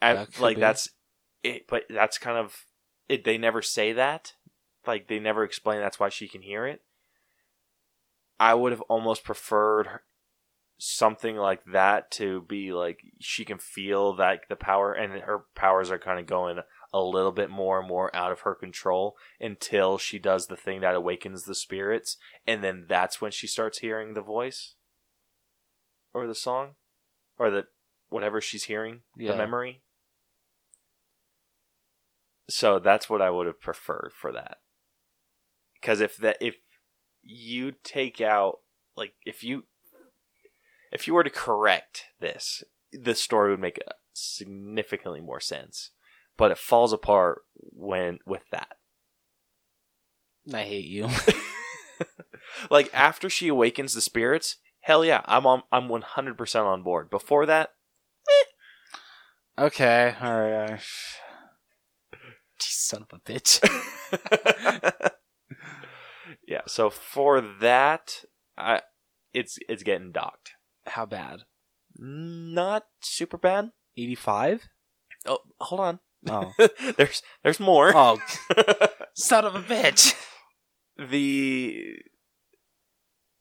That could like be. that's it, but that's kind of it. They never say that. Like they never explain that's why she can hear it. I would have almost preferred something like that to be like she can feel that the power and her powers are kind of going a little bit more and more out of her control until she does the thing that awakens the spirits and then that's when she starts hearing the voice or the song or the whatever she's hearing Yeah. the memory so that's what i would have preferred for that because if that if you take out like if you if you were to correct this the story would make significantly more sense but it falls apart when with that I hate you. like after she awakens the spirits, hell yeah, I'm on. I'm 100 percent on board. Before that, eh. okay. All right. right. Son of a bitch. yeah. So for that, I it's it's getting docked. How bad? Not super bad. 85? Oh, hold on. Oh. there's there's more. oh, son of a bitch. the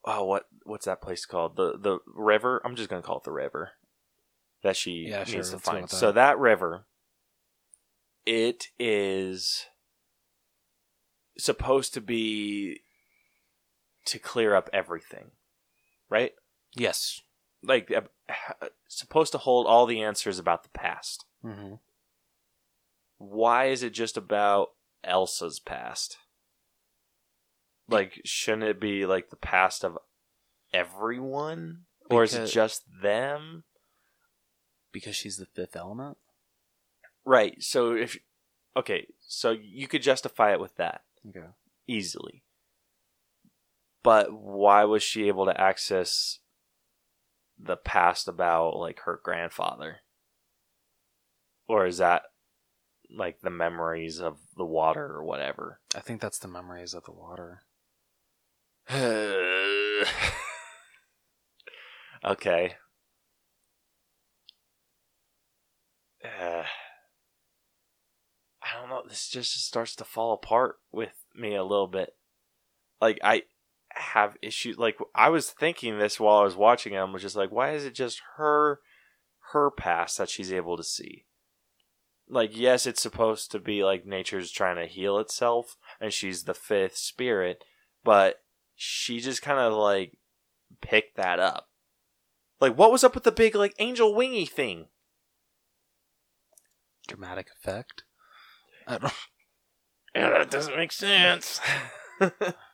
oh what what's that place called the the river i'm just gonna call it the river that she Yeah, sure, needs to let's find that. so that river it is supposed to be to clear up everything right Yes. Like uh, supposed to hold all the answers about the past Mm-hmm. why is it just about Elsa's past? Like, shouldn't it be like the past of everyone? or is it just them? Because she's the fifth element? Right. So if okay, so you could justify it with that Okay. easily. But why was she able to access the past about like her grandfather? Or is that like the memories of the water or whatever? I think that's the memories of the water. okay. Uh, I don't know. This just starts to fall apart with me a little bit. Like I have issues. Like I was thinking this while I was watching it. I was just like, why is it just her, her past that she's able to see? Like yes, it's supposed to be like nature's trying to heal itself, and she's the fifth spirit, but she just kind of like picked that up. Like, what was up with the big like angel wingy thing? Dramatic effect? I don't Yeah, that doesn't make sense.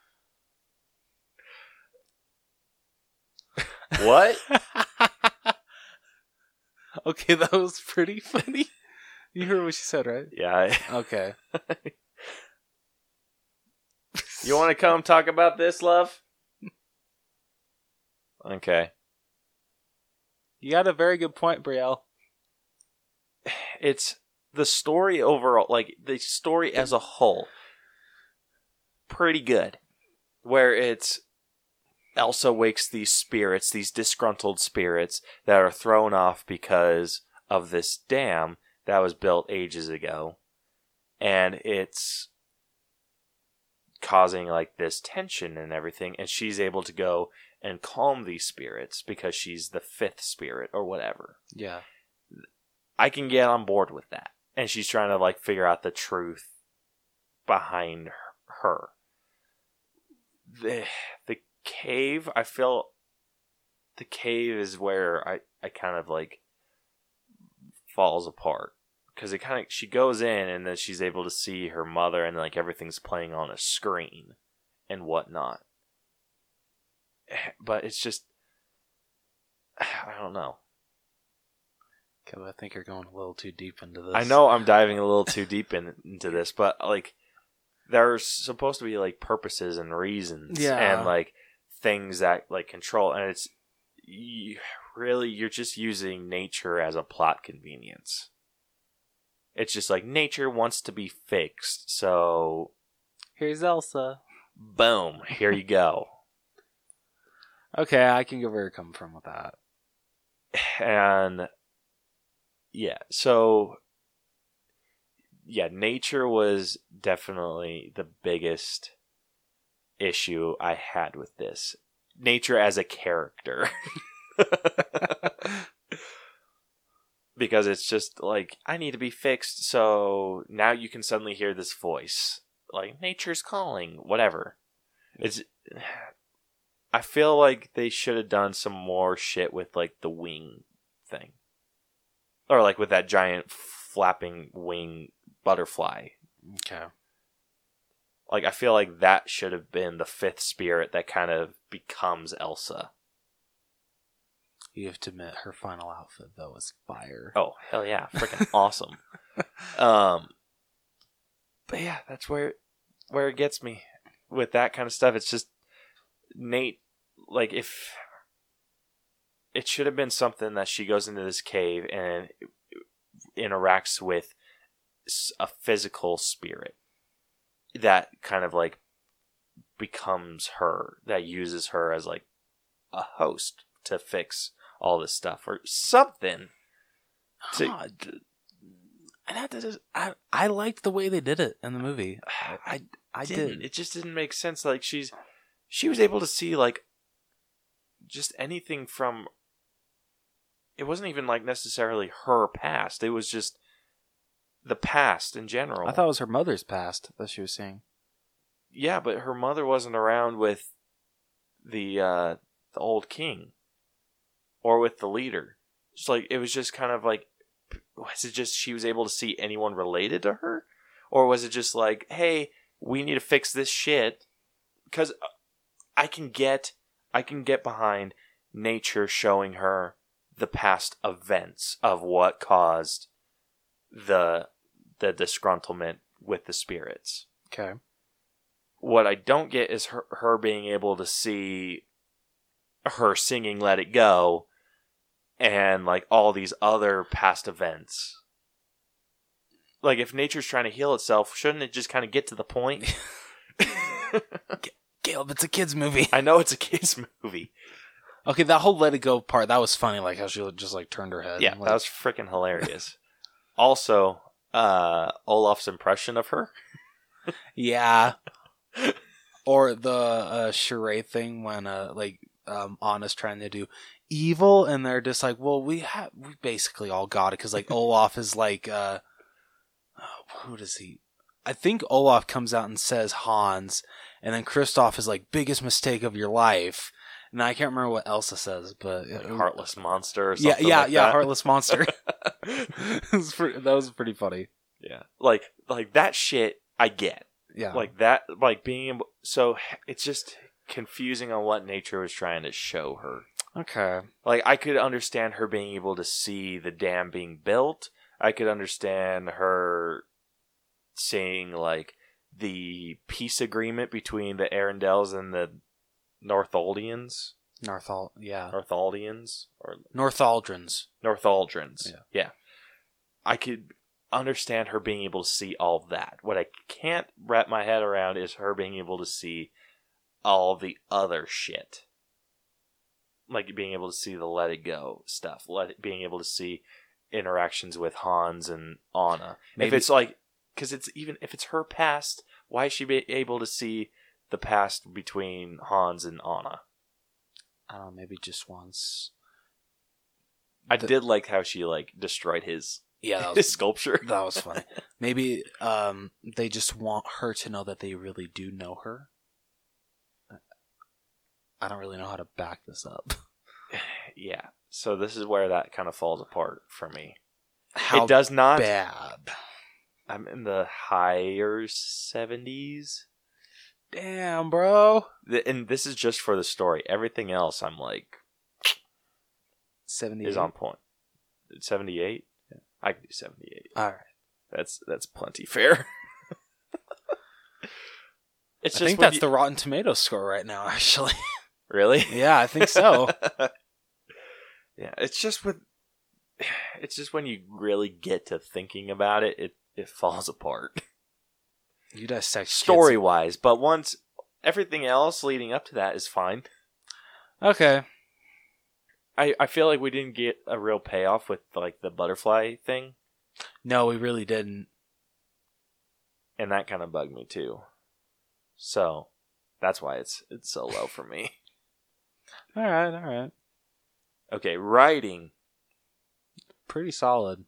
what? okay, that was pretty funny. You heard what she said, right? Yeah. Okay. You want to come talk about this, love? Okay. You got a very good point, Brielle. It's the story overall, like the story as a whole, pretty good. Where it's Elsa wakes these spirits, these disgruntled spirits that are thrown off because of this dam that was built ages ago. And it's causing like this tension and everything. And she's able to go and calm these spirits because she's the fifth spirit or whatever. Yeah. I can get on board with that. And she's trying to like figure out the truth behind her. The the cave, I feel the cave is where I I kind of like falls apart because it kind of she goes in and then she's able to see her mother and like everything's playing on a screen and whatnot. But it's just I don't know. I think you're going a little too deep into this. I know I'm diving a little too deep in, into this, but like there's supposed to be like purposes and reasons Yeah. and like things that like control and it's you, really you're just using nature as a plot convenience. It's just like nature wants to be fixed, so Here's Elsa. boom, here you go. Okay, I can get where you come from with that. and yeah so yeah nature was definitely the biggest issue i had with this. Nature as a character. Because it's just like i need to be fixed so now you can suddenly hear this voice. Like nature's calling whatever. It's i feel like they should have done some more shit with like the wing thing. Or like with that giant flapping wing butterfly. Okay. Like i feel like that should have been the fifth spirit that kind of becomes elsa. You have to admit, her final outfit, though, was fire. oh hell yeah. Freaking awesome. Um but yeah that's where where it gets me with that kind of stuff. It's just nate like if it should have been something that she goes into this cave and interacts with a physical spirit that kind of like becomes her that uses her as like a host to fix all this stuff or something. To- Huh, d- and that is, I I liked the way they did it in the movie. I I, I didn't. did. It just didn't make sense. Like she's she was able to see like just anything from it wasn't even like necessarily her past. It was just the past in general. I thought it was her mother's past that she was seeing. yeah, but her mother wasn't around with the uh the old king or with the leader. It's like it was just kind of like was it just she was able to see anyone related to her or was it just like hey we need to fix this shit cuz I can get I can get behind nature showing her the past events of what caused the the disgruntlement with the spirits Okay. what I don't get is her, her being able to see her singing Let It Go and like all these other past events. Like if nature's trying to heal itself, shouldn't it just kind of get to the point? Caleb, it's a kids movie. I know it's a kids movie. Okay, that whole let it go part that was funny. Like how she just like turned her head. Yeah, like, that was freaking hilarious. also, uh Olaf's impression of her. yeah. or the uh, charade thing when uh like um Anna's trying to do evil and they're just like, well, we have we basically all got it because like Olaf is like uh oh, who does he? I think Olaf comes out and says Hans, and then Kristoff is like biggest mistake of your life. And I can't remember what Elsa says, but Like heartless monster or Yeah, something yeah, like yeah, that. heartless monster. Was pre- that was pretty funny. yeah. Like like that shit I get. Yeah, like that like being able so it's just confusing on what nature was trying to show her okay, like i could understand her being able to see the dam being built i could understand her seeing like the peace agreement between the arendelles and the northoldians Northal, yeah, northoldians or Northaldrins. northaldrins Yeah. yeah. I could understand her being able to see all that. What i can't wrap my head around is her being able to see all the other shit. Like being able to see the let it go stuff. Let it, being able to see interactions with hans and anna. If it's like because it's even if it's her past why is she be able to see the past between hans and anna I don't know, maybe just once. i The- did like how she like destroyed his Yeah, that his sculpture that was funny. Maybe um, they just want her to know that they really do know her. I don't really know how to back this up. yeah. So this is where that kind of falls apart for me. How it does not. bad? I'm in the higher seventies, Damn, bro. and this is just for the story. Everything else, I'm like, Seventy is on point. Seventy eight. Yeah. I could do seventy eight. All right. That's that's plenty fair. it's I think that's you- the Rotten Tomatoes score right now. Actually, really. yeah, I think so. yeah, it's just with. It's just when you really get to thinking about it, it it falls apart. You dissect story wise, but once everything else leading up to that is fine. Okay. I, I feel like we didn't get a real payoff with like the butterfly thing, No, we really didn't. and that kind of bugged me too. So that's why it's it's so low for me. All right, all right. Okay, writing, Pretty solid.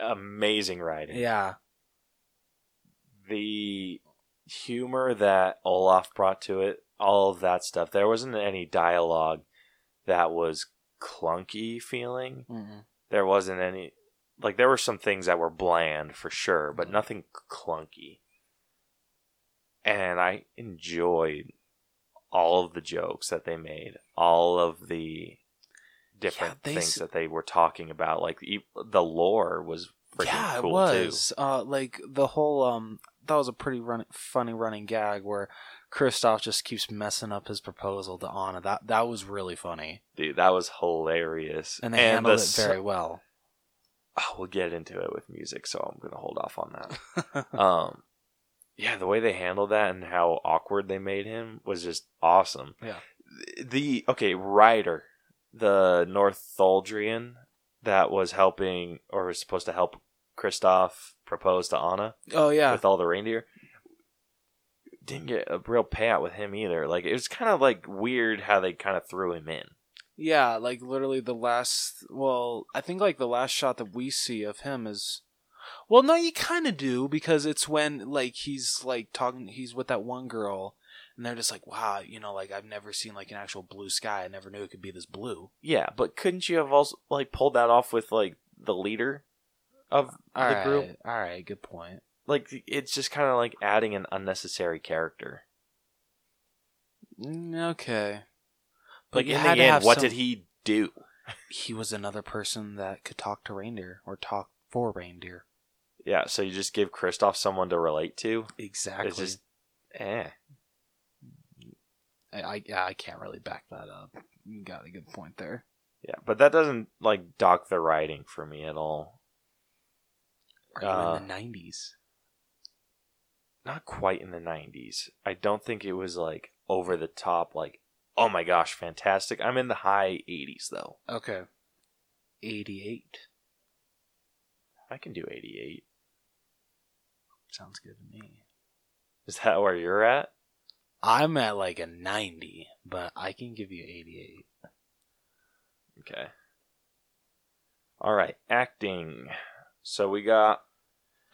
amazing writing. Yeah. The humor that Olaf brought to it, all of that stuff. There wasn't any dialogue that was clunky feeling. Mm-mm. there wasn't any like there were some things that were bland for sure but mm-hmm. nothing clunky and i enjoyed all of the jokes that they made all of the different Yeah, things s- that they were talking about like e- the lore was yeah, cool it was. Uh, like the whole um, that was a pretty run- funny running gag where Kristoff just keeps messing up his proposal to Anna. That that was really funny, dude that was hilarious and they handled the it very well. oh, we'll get into it with music so i'm gonna hold off on that um yeah the way they handled that and how awkward they made him was just awesome Yeah. the okay Ryder, the Northoldrian that was helping or was supposed to help Kristoff proposed to Anna Oh yeah. with all the reindeer. Didn't get a real payout with him either. Like it was kind of like weird how they kind of threw him in. Yeah, like literally the last. Well, I think like the last shot that we see of him is. Well, no, you kind of do because it's when like he's like talking. He's with that one girl, and they're just like, "Wow, you know, like I've never seen like an actual blue sky. I never knew it could be this blue." Yeah, but couldn't you have also like pulled that off with like the leader of All the right, group? all right, good point. Like it's just kind of like adding an unnecessary character. Mm, Okay, But Like you in had the end, what some- did he do? he was another person that could talk to reindeer or talk for reindeer. Yeah, so you just give Kristoff someone to relate to. Exactly. It's just eh. I, I yeah, I can't really back that up. You got a good point there. Yeah, but that doesn't like dock the writing for me at all. Are you Uh, in the nineties? Not quite in the '90s. I don't think it was like over the top. Like, oh my gosh, fantastic! I'm in the high '80s though. Okay. Eighty-eight I can do '88. sounds good to me. Is that where you're at? I'm at like a ninety, but I can give you eighty-eight. Okay. All right, acting. So we got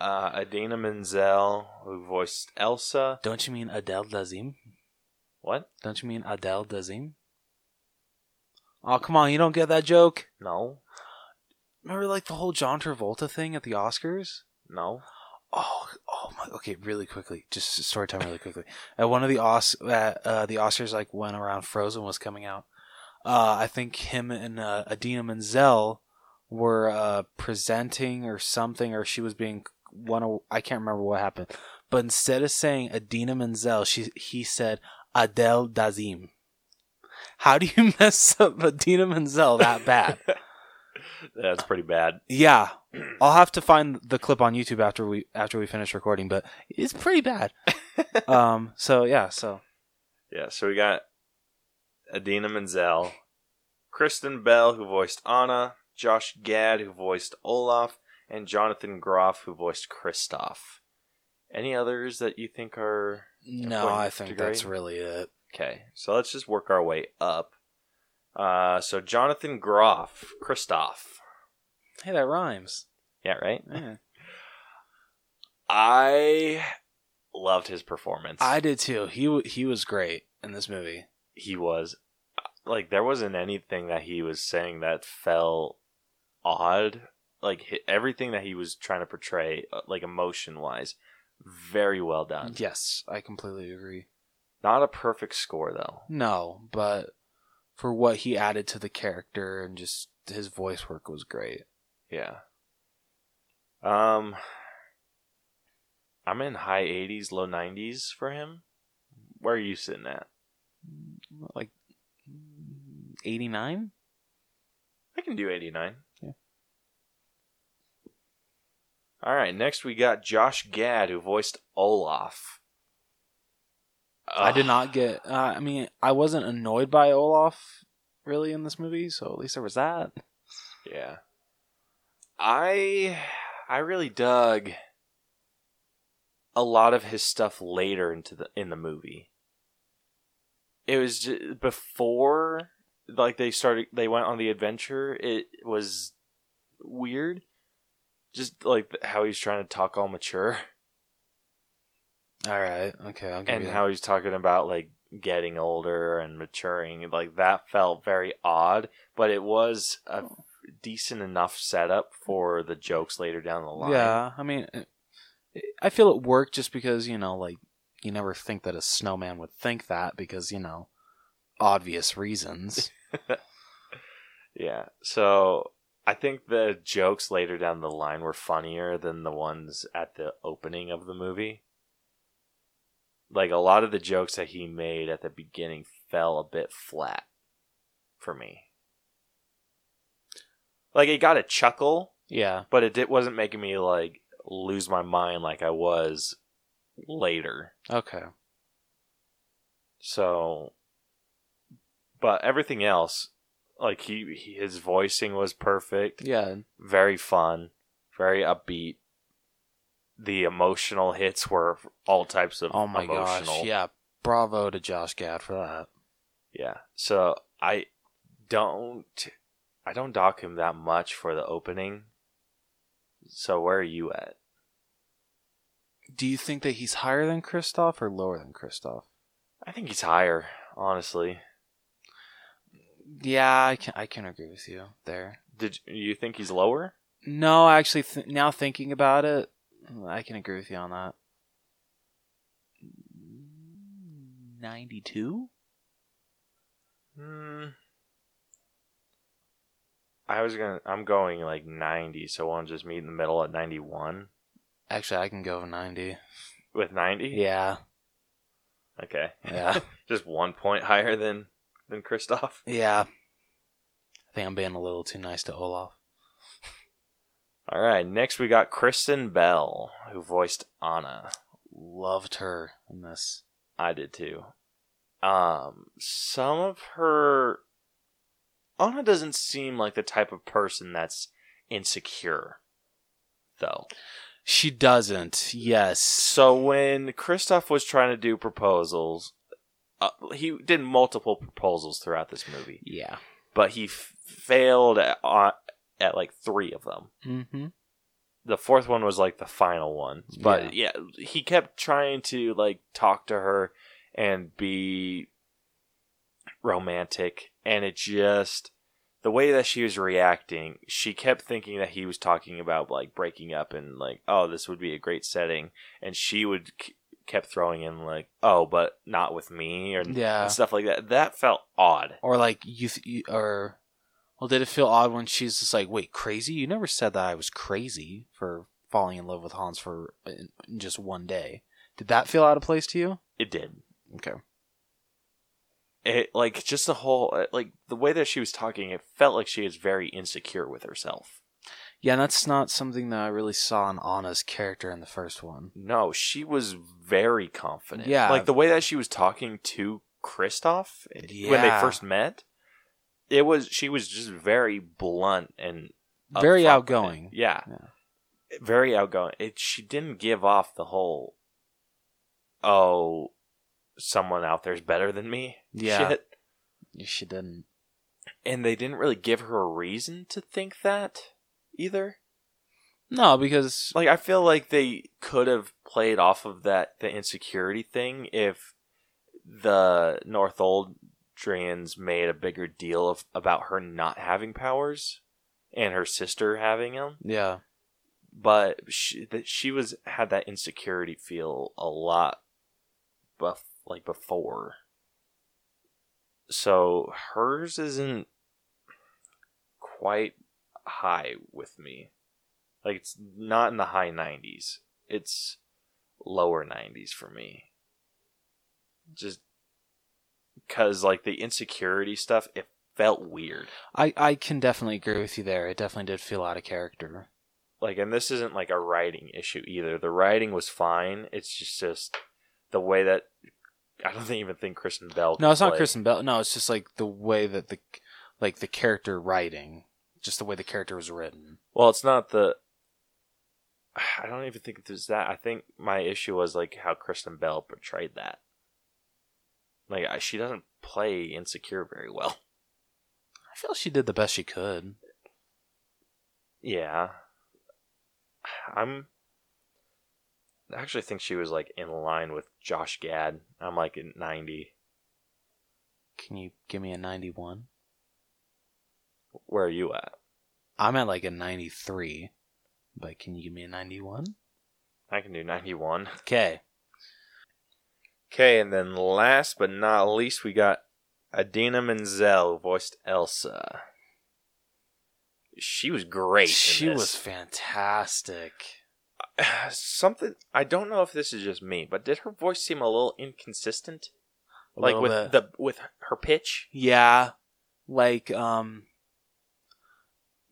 uh, Idina Menzel, who voiced Elsa. Don't you mean Adele Dazeem? What? Don't you mean Adele Dazeem? Oh come on, you don't get that joke. No, Remember like the whole John Travolta thing at the Oscars? no. Oh, oh my. Okay, really quickly, just story time, really quickly. At one of the Os, at, uh, the Oscars, like when around Frozen was coming out, uh, I think him and uh, Idina Menzel were uh, presenting or something, or she was being one. Of, I can't remember what happened, but instead of saying Idina Menzel, she he said Adele Dazeem. How do you mess up Idina Menzel that bad? That's pretty bad. Yeah, I'll have to find the clip on YouTube after we after we finish recording, but it's pretty bad. um. So yeah. So Yeah, so we got Idina Menzel, Kristen Bell, who voiced Anna, Josh Gad, who voiced Olaf, and Jonathan Groff, who voiced Kristoff. Any others that you think are no, I think that's really it. okay? So let's just work our way up. Uh, so Jonathan Groff, Kristoff. Hey, that rhymes. Yeah, right. Yeah. I loved his performance. I did too. He he was great in this movie. he was like there wasn't anything that he was saying that felt odd like hi- everything that he was trying to portray uh, like emotion wise very well done Yes, I completely agree. not a perfect score though No, but for what he added to the character and just his voice work was great. yeah um i'm in high 80s low 90s for him where are you sitting at Like eighty nine. i can do 89 Yeah. All right next we got josh gad who voiced olaf I did not get. Uh, I mean, I wasn't annoyed by Olaf really in this movie, so at least there was that. Yeah. I I really dug a lot of his stuff later into the in the movie. It was just, before like they started they went on the adventure, it was weird. Just like how he's trying to talk all mature All right. Okay. I'll give and you that. how he's talking about like getting older and maturing like that felt very odd, but it was a oh. decent enough setup for the jokes later down the line. Yeah, I mean, it- I feel it worked just because you know, like you never think that a snowman would think that because you know, obvious reasons. Yeah. So I think the jokes later down the line were funnier than the ones at the opening of the movie. Like a lot of the jokes that he made at the beginning fell a bit flat for me. Like it got a chuckle, yeah. but it, it wasn't making me like lose my mind like I was later. Okay. So but everything else, like he, he his voicing was perfect. Yeah, very fun, very upbeat. The emotional hits were all types of Oh my emotional. gosh! Yeah, bravo to Josh Gad for that. Yeah. So I don't I don't dock him that much for the opening. So where are you at? Do you think that he's higher than Kristoff or lower than Kristoff? I think he's higher, honestly. Yeah, I can I can agree with you there. Did you think he's lower? No, actually, th- now thinking about it, I can agree with you on that. Ninety-two. Hmm. I was gonna. I'm going like 90, so we'll just meet in the middle at 91 Actually, I can go ninety. with 90. Yeah, Okay. yeah, just one point higher than than Kristoff. yeah. I think I'm being a little too nice to Olaf. All right. Next, we got Kristen Bell, who voiced Anna. Loved her in this. I did too. Um, some of her Anna doesn't seem like the type of person that's insecure, though. She doesn't. Yes. So when Kristoff was trying to do proposals, uh, he did multiple proposals throughout this movie, Yeah. but he f- failed at, uh, at like three of them. Mm-hmm. the fourth one was like the final one but yeah. he kept trying to like talk to her and be romantic and it just the way that she was reacting she kept thinking that he was talking about like breaking up and like oh this would be a great setting and she would kept throwing in like oh but not with me or Yeah. stuff like that that felt odd Or like you, th- or well, did it feel odd when she's just like, "Wait, crazy? You never said that I was crazy for falling in love with Hans for in, in just one day." Did that feel out of place to you? it did Okay. it like just the whole uh, like the way that she was talking it felt like she was very insecure with herself Yeah, that's not something that I really saw in Anna's character in the first one. no she was very confident Yeah. like the way that she was talking to Kristoff when they first met it was she was just very blunt and Very outgoing. yeah. Yeah. very outgoing it she didn't give off the whole oh someone out there's better than me Yeah. shit She didn't. and they didn't really give her a reason to think that either No, because like I feel like they could have played off of that the insecurity thing if the Northuldrians made a bigger deal of about her not having powers and her sister having them. yeah, But she that she was had that insecurity feel a lot, buff like before. So hers isn't quite high with me. Like it's not in the high 90s. It's lower 90s for me. Just cuz like the insecurity stuff it felt weird. I I can definitely agree with you there. It definitely did feel out of character. Like and this isn't like a writing issue either. The writing was fine. It's just just the way that I don't even think Kristen Bell No, it's not. Kristen Bell. No, it's just like the way that the like the character writing, just the way the character was written. Well, it's not the. I don't even think was that. I think my issue was like how Kristen Bell portrayed that. Like I, she doesn't play insecure very well. I feel she did the best she could. Yeah, I'm. I actually think she was like in line with Josh Gad. I'm like at ninety. Can you give me a 91? Where are you at? I'm at like a 93. But can you give me a 91? I can do ninety one. Okay. Okay, and then last but not least, we got Idina Menzel voiced Elsa. She was great. in She was fantastic. something. I don't know if this is just me, but did her voice seem a little inconsistent? A like little with bit. the with her pitch. Yeah. Like um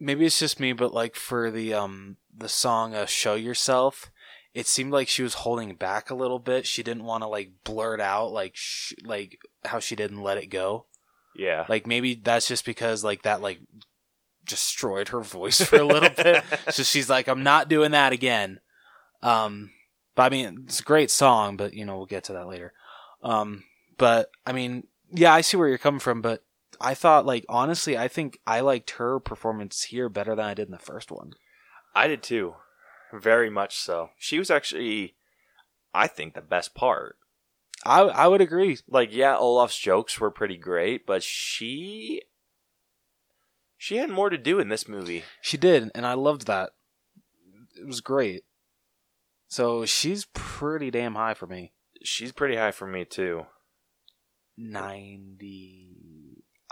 maybe it's just me but like for the um the song uh, Show Yourself, it seemed like she was holding back a little bit. She didn't want to like blurt out like sh- like how she didn't let it go. Yeah. Like maybe that's just because like that like destroyed her voice for a little bit. So she's like, I'm not doing that again. Um, but I mean, it's a great song, but you know, we'll get to that later. Um, but I mean, yeah, I see where you're coming from, but I thought like honestly, I think I liked her performance here better than I did in the first one. I did too. Very much so. She was actually, I think, the best part. I I would agree. Like, yeah, Olaf's jokes were pretty great, but she. She had more to do in this movie. She did, and I loved that. It was great. So she's pretty damn high for me. She's pretty high for me, too. 90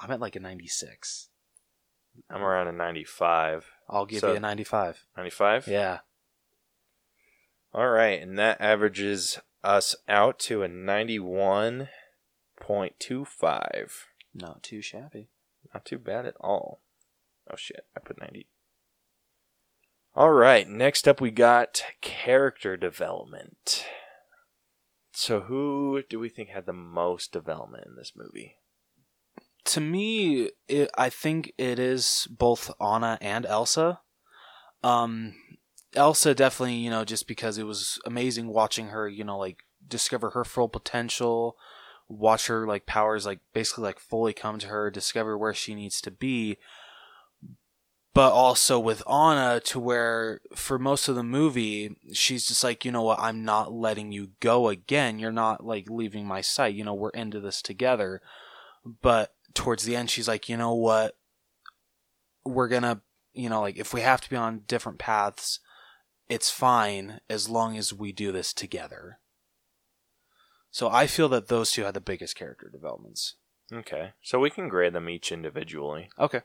I'm at like a 96. I'm around a 95. I'll give So- you a 95. 95? Yeah. All right, and that averages us out to a 91.25. Not too shabby. Not too bad at all. Oh shit, I put 90. All right, next up we got character development. So who do we think had the most development in this movie? To me, it, I think it is both Anna and Elsa. Um, Elsa definitely, you know, just because it was amazing watching her, you know, like discover her full potential, watch her like powers like basically like fully come to her, discover where she needs to be. But also with Anna to where for most of the movie she's just like, you know what, I'm not letting you go again. You're not like leaving my sight. You know, we're into this together. But towards the end she's like, you know what? We're gonna you know, like if we have to be on different paths, it's fine as long as we do this together. So I feel that those two had the biggest character developments. Okay, so we can grade them each individually. Okay.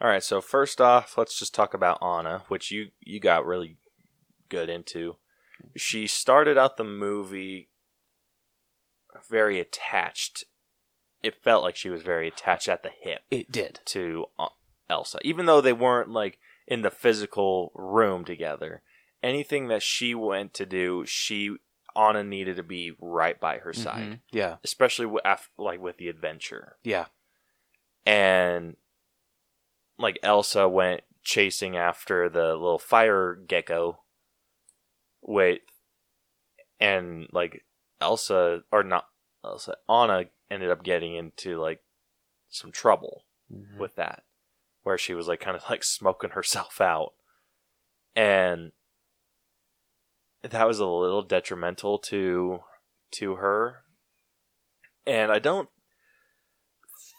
All right, so first off, let's just talk about Anna, which you you got really good into. She started out the movie very attached. It felt like she was very attached at the hip It did. to uh, Elsa, even though they weren't like in the physical room together. Anything that she went to do, she Anna needed to be right by her side, Mhm. Yeah. especially with, like with the adventure Yeah. and like Elsa went chasing after the little fire gecko. Wait, and like Elsa or not Elsa, Anna ended up getting into like some trouble Mhm. with that, where she was like kind of like smoking herself out, and that was a little detrimental to to her. And I don't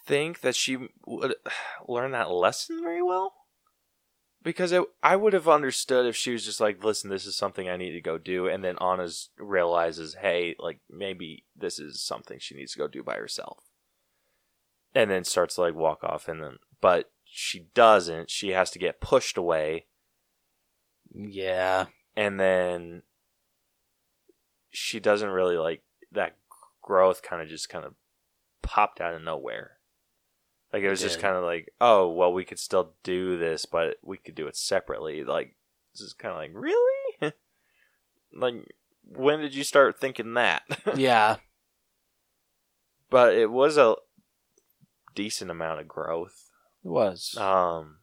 think that she would learn that lesson very well because it, I would have understood if she was just like, "Listen, this is something I need to go do," and then Anna's realizes, "Hey, like maybe this is something she needs to go do by herself," and then starts to like walk off, and then but she doesn't. She has to get pushed away, Yeah. and then she doesn't really like that growth. Kind of just kind of popped out of nowhere. Like it was just kind of like, oh well, we could still do this, but we could do it separately. Like this is kind of like, really? like when did you start thinking that? Yeah. but it was a decent amount of growth. It was. Um,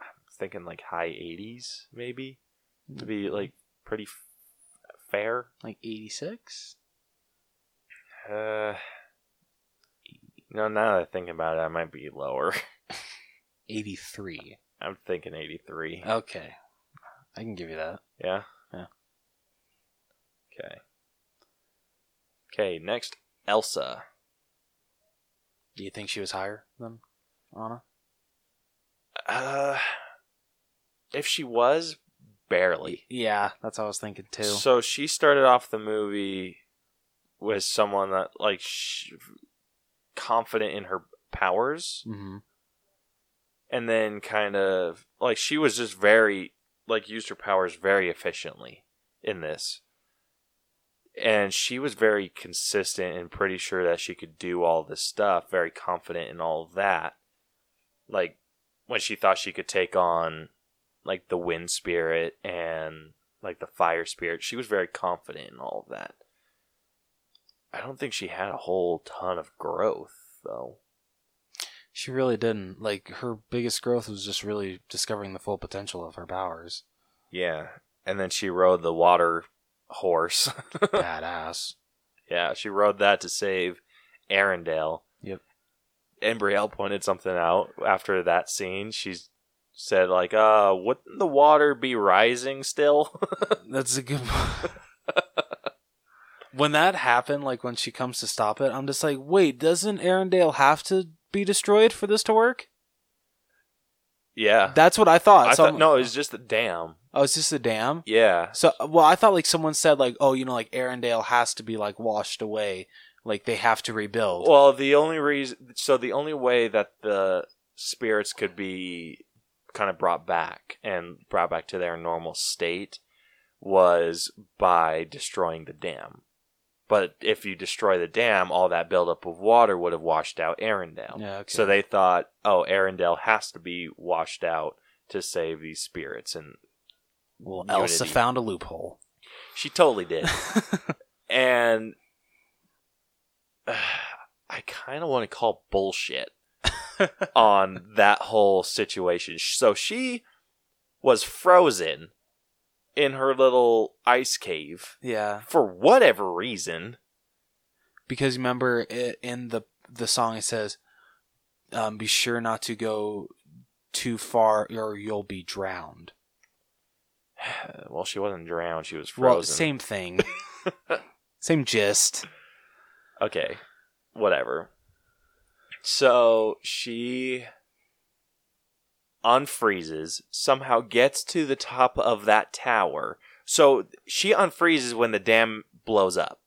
I'm thinking like high 80s maybe to be like pretty f- fair. like 86? Uh, no, now that I think about it, I might be lower. 83. I'm thinking 83. Okay. I can give you that. Yeah? Yeah. Okay. Okay, next, Elsa. Do you think she was higher than Anna? Uh, if she was, barely. Yeah, that's what I was thinking too. So she started off the movie with someone that, like, sh- confident in her powers, hmm and then kind of, like, she was just very, like, used her powers very efficiently in this. And she was very consistent and pretty sure that she could do all this stuff, very confident in all of that. Like, when she thought she could take on, like, the wind spirit and, like, the fire spirit, she was very confident in all of that. I don't think she had a whole ton of growth though. She really didn't. Like her biggest growth was just really discovering the full potential of her powers. Yeah, and then she rode the water horse. Badass. yeah, she rode that to save Arendelle. Yep. And Brielle pointed something out after that scene. She said like, "Uh, wouldn't the water be rising still?" That's a good. when that happened, like when she comes to stop it, I'm just like, wait, doesn't Arendelle have to be destroyed for this to work? yeah. That's what I thought. I so thought no, it was just the dam. Oh, it's just a dam. Yeah. So, well, I thought like someone said like, oh, you know, like Arendelle has to be like washed away, like they have to rebuild. Well, the only reason, so the only way that the spirits could be kind of brought back and brought back to their normal state was by destroying the dam. But if you destroy the dam, all that buildup of water would have washed out Arendelle. yeah. Okay. So they thought, oh, Arendelle has to be washed out to save these spirits, and well, Elsa found a loophole. she totally did. and uh, I kind of want to call bullshit on that whole situation. So she was frozen in her little ice cave yeah, for whatever reason. because remember i in the the song it says, um, "Be sure not to go too far, or you'll be drowned." Well, she wasn't drowned; she was Well, frozen. same thing, same gist. Okay, whatever. So she unfreezes, somehow gets to the top of that tower. So she unfreezes when the dam blows up.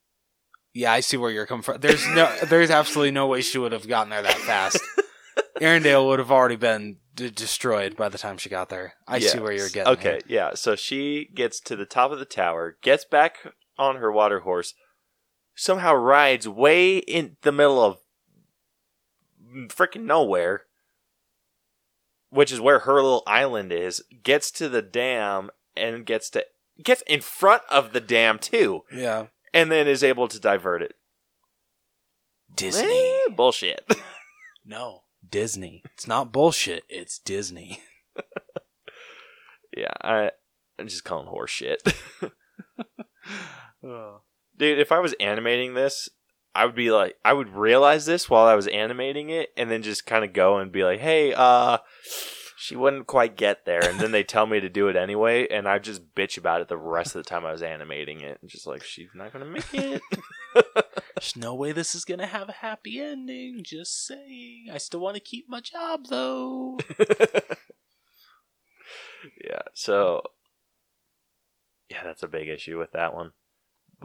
Yeah, I see where you're coming from. There's no, there's absolutely no way she would have gotten there that fast. Arendelle would have already been d- destroyed by the time she got there. I see where you're getting. Okay, yeah. So she gets to the top of the tower, gets back on her water horse, somehow rides way in the middle of freaking nowhere, which is where her little island is. Gets to the dam and gets to gets in front of the dam too. Yeah, and then is able to divert it. Disney. Eh, bullshit. No, Disney. It's not bullshit. It's Disney. yeah, I I'm just calling horse shit. Dude, if I was animating this, I would be like, I would realize this while I was animating it, and then just kind of go and be like, "Hey, uh, she wouldn't quite get there," and then they tell me to do it anyway, and I just bitch about it the rest of the time I was animating it, and just like, she's not gonna make it. There's no way this is gonna have a happy ending. Just saying. I still want to keep my job though. yeah, so yeah, that's a big issue with that one.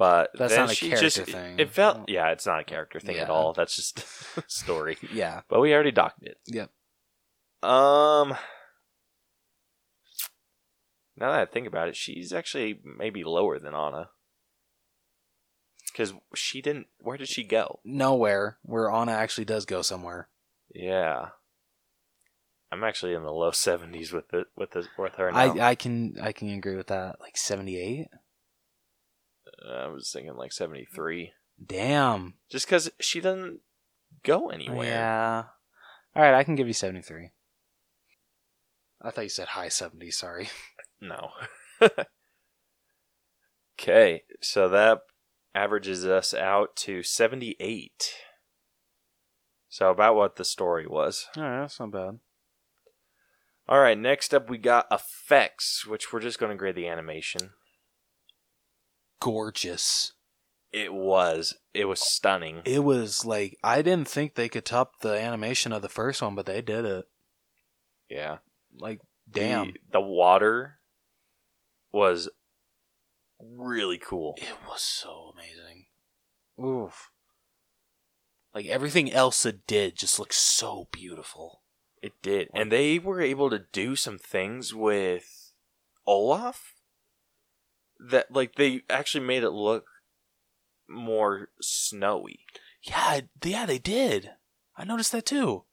But That's not a she character just, thing. It felt, yeah, it's not a character thing at all. That's just story. yeah. But we already docked it. Yep. Um. Now that I think about it, she's actually maybe lower than Anna. Because she didn't. Where did she go? Nowhere where Anna actually does go somewhere. Yeah. I'm actually in the low seventies with it with the, with her now. I I can I can agree with that. Like seventy eight. I was thinking like seventy three, Damn. just because she doesn't go anywhere. Yeah. All right, I can give you seventy three. I thought you said high seventy. Sorry. No. okay, so that averages us out to seventy eight. So about what the story was. All right, that's not bad. All right, next up we got effects, which we're just going to grade the animation. Gorgeous. It was. It was stunning. It was like I didn't think they could top the animation of the first one, but they did it. Yeah. Like damn. The, the water was really cool. It was so amazing. Oof. Like everything Elsa did just looks so beautiful. It did. And they were able to do some things with Olaf that like they actually made it look more snowy. Yeah, yeah, they did. I noticed that too.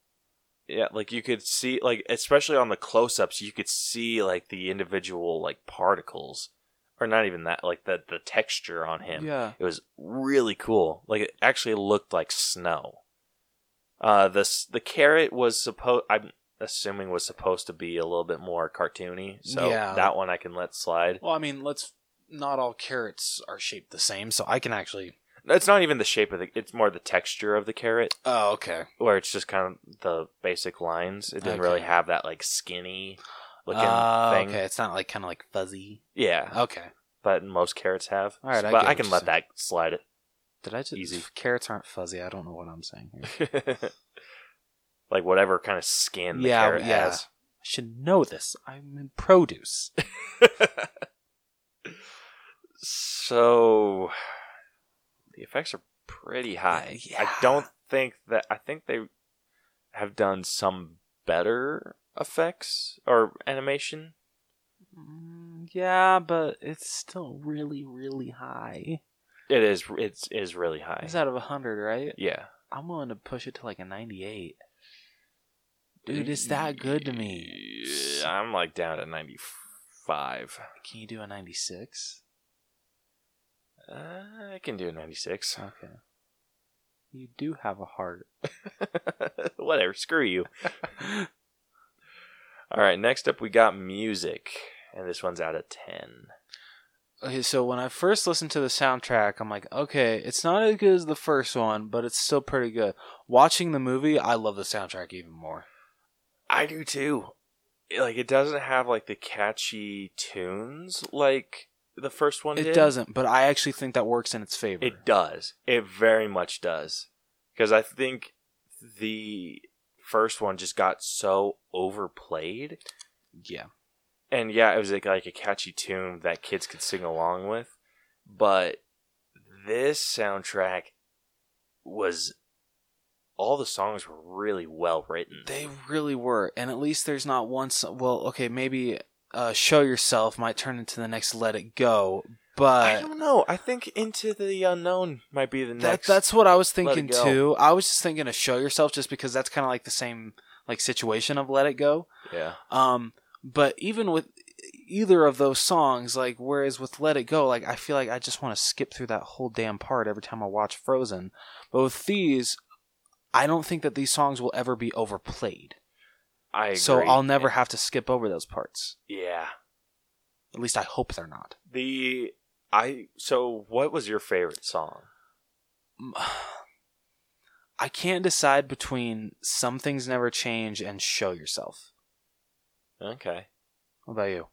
Yeah, like you could see like especially on the close-ups you could see like the individual like particles or not even that, like the the texture on him. Yeah. It was really cool. Like it actually looked like snow. Uh, the the carrot was supposed. I'm assuming was supposed to be a little bit more cartoony. So Yeah. that one I can let slide. Well, I mean, let's. Not all carrots are shaped the same, so I can actually. It's not even the shape of the. It's more the texture of the carrot, Oh, okay. where it's just kind of the basic lines. It didn't really have that like skinny looking Oh, thing. okay. It's not like kind of like fuzzy. Yeah, Okay. but most carrots have. All right, I but get I what can you're let that slide. It. Did I just? Easy. Carrots aren't fuzzy. I don't know what I'm saying here. like whatever kind of skin the Yeah, carrot yeah. has. I should know this. I'm in produce. so the effects are pretty high. Yeah. I don't think that I think they have done some better effects or animation. Mm, yeah, but it's still really, really high. It is it's is really high. It's out of hundred, right? yeah. I'm willing to push it to like a 98. Dude, it's that good to me. I'm like down at 95. Can you do a 96? Uh, I can do a 96. Okay. You do have a heart. Whatever, screw you. All right, next up we got music, and this one's out of 10. Okay, so when I first listened to the soundtrack, I'm like, okay, it's not as good as the first one, but it's still pretty good. Watching the movie, I love the soundtrack even more. I do too. Like it doesn't have like the catchy tunes like the first one It did. doesn't, but I actually think that works in its favor. It does. It very much does. Because I think the first one just got so overplayed. yeah. And yeah, it was like, like a catchy tune that kids could sing along with. But this soundtrack was all the songs were really well written. They really were, and at least there's not one. So- well, okay, maybe uh, "Show Yourself" might turn into the next "Let It Go," but I don't know. I think Into the Unknown might be the that, next. that's what I was thinking too. I was just thinking of "Show Yourself" just because that's kind of like the same like situation of "Let It Go." yeah. Um, but even with either of those songs, like whereas with "Let It Go," like I feel like I just want to skip through that whole damn part every time I watch Frozen. But with these, I don't think that these songs will ever be overplayed. I So. I'll never have to skip over those parts. Yeah. At least I hope they're not. The I so what was your favorite song? I can't decide between Some Things Never Change and Show Yourself. Okay. What about you?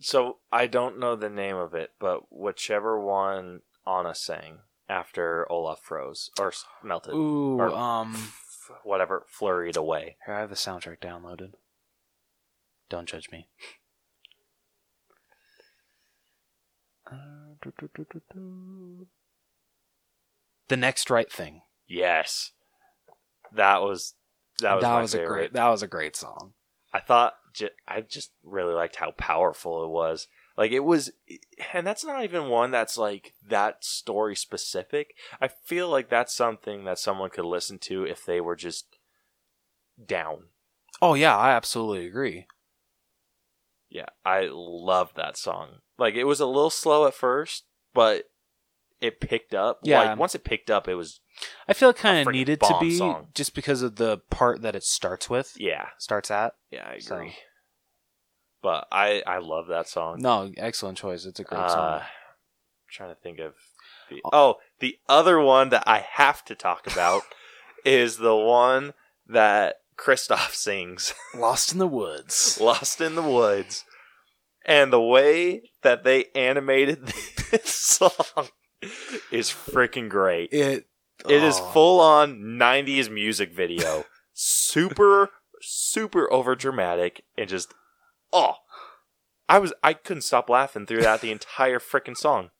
So I don't know the name of it, but whichever one Anna sang after Olaf froze or melted, Ooh, or um, whatever flurried away. here I have the soundtrack downloaded. Don't judge me. Uh, do, do, do, do, do. The next right thing. Yes, that was that was my a favorite. great. That was a great song. I thought ju- I just really liked how powerful it was. Like it was, and that's not even one that's like that story specific. I feel like that's something that someone could listen to if they were just down. Oh yeah, I absolutely agree. Yeah, I love that song. Like it was a little slow at first, but it picked up. Yeah. like, once it picked up, it was I feel it kind of needed to be song. just because of the part that it starts with. yeah, Starts at. yeah, I So- agree. But I I love that song. No, excellent choice. It's a great song. Uh, song. trying to think of the oh the other one that I have to talk about is the one that Kristoff sings, Lost in the Woods. "Lost in the Woods," and the way that they animated this song is freaking great. It It is oh. full on '90s music video, super super over dramatic, and just oh. I was I couldn't stop laughing through that the entire freaking song.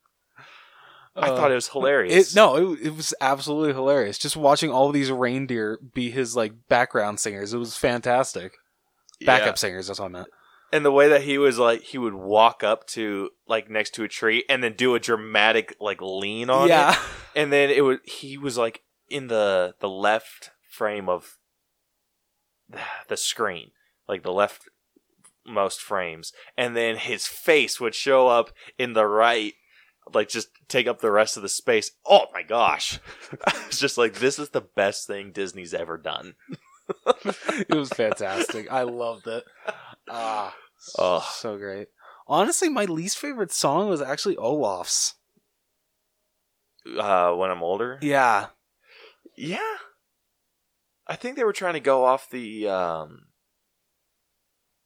I Uh, thought it was hilarious. It, no, it, it was absolutely hilarious. Just watching all these reindeer be his like background singers, it was fantastic. Backup Yeah. singers, that's what I meant. And the way that he was like, he would walk up to like next to a tree and then do a dramatic like lean on yeah, it, and then it would he was like in the the left frame of the screen, like the left most frames, and then his face would show up in the right, like just take up the rest of the space. Oh my gosh! it's just like this is the best thing Disney's ever done. it was fantastic. I loved it. Ah, Ugh. so great. Honestly, my least favorite song was actually Olaf's. Uh, when I'm older, Yeah, yeah, I think they were trying to go off the um.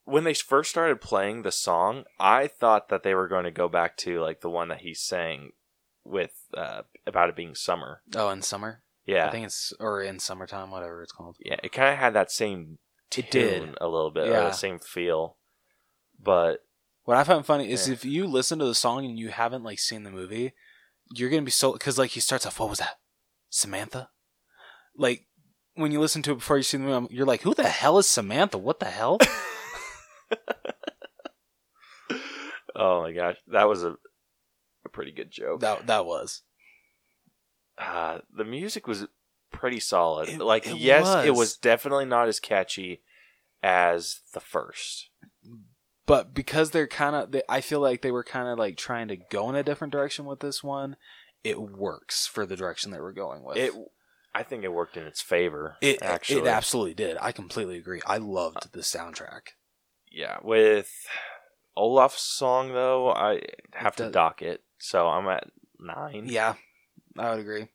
When they first started playing the song, I thought that they were going to go back to like the one that he sang with uh, about it being summer. Oh, in summer. Yeah, I think it's or in summertime, whatever it's called. yeah, it kind of had that same It tune did. a little bit, or Yeah. the same feel. But What I find funny is Yeah. if you listen to the song and you haven't like seen the movie, you're gonna be so because like he starts off, what was that, Samantha? Like when you listen to it before you see the movie, you're like, who the hell is Samantha? What the hell? oh my gosh, that was a a pretty good joke. that that was. uh, the music was pretty solid. It- like, it yes, it was. was definitely not as catchy as the first. but because they're kind of i feel like they were kind of like trying to go in a different direction with this one it works for the direction that we're going with It, I think it worked in its favor. it, actually, it absolutely did i completely agree i loved the soundtrack yeah. With Olaf's song though, I have to dock it, so I'm at nine. yeah i would agree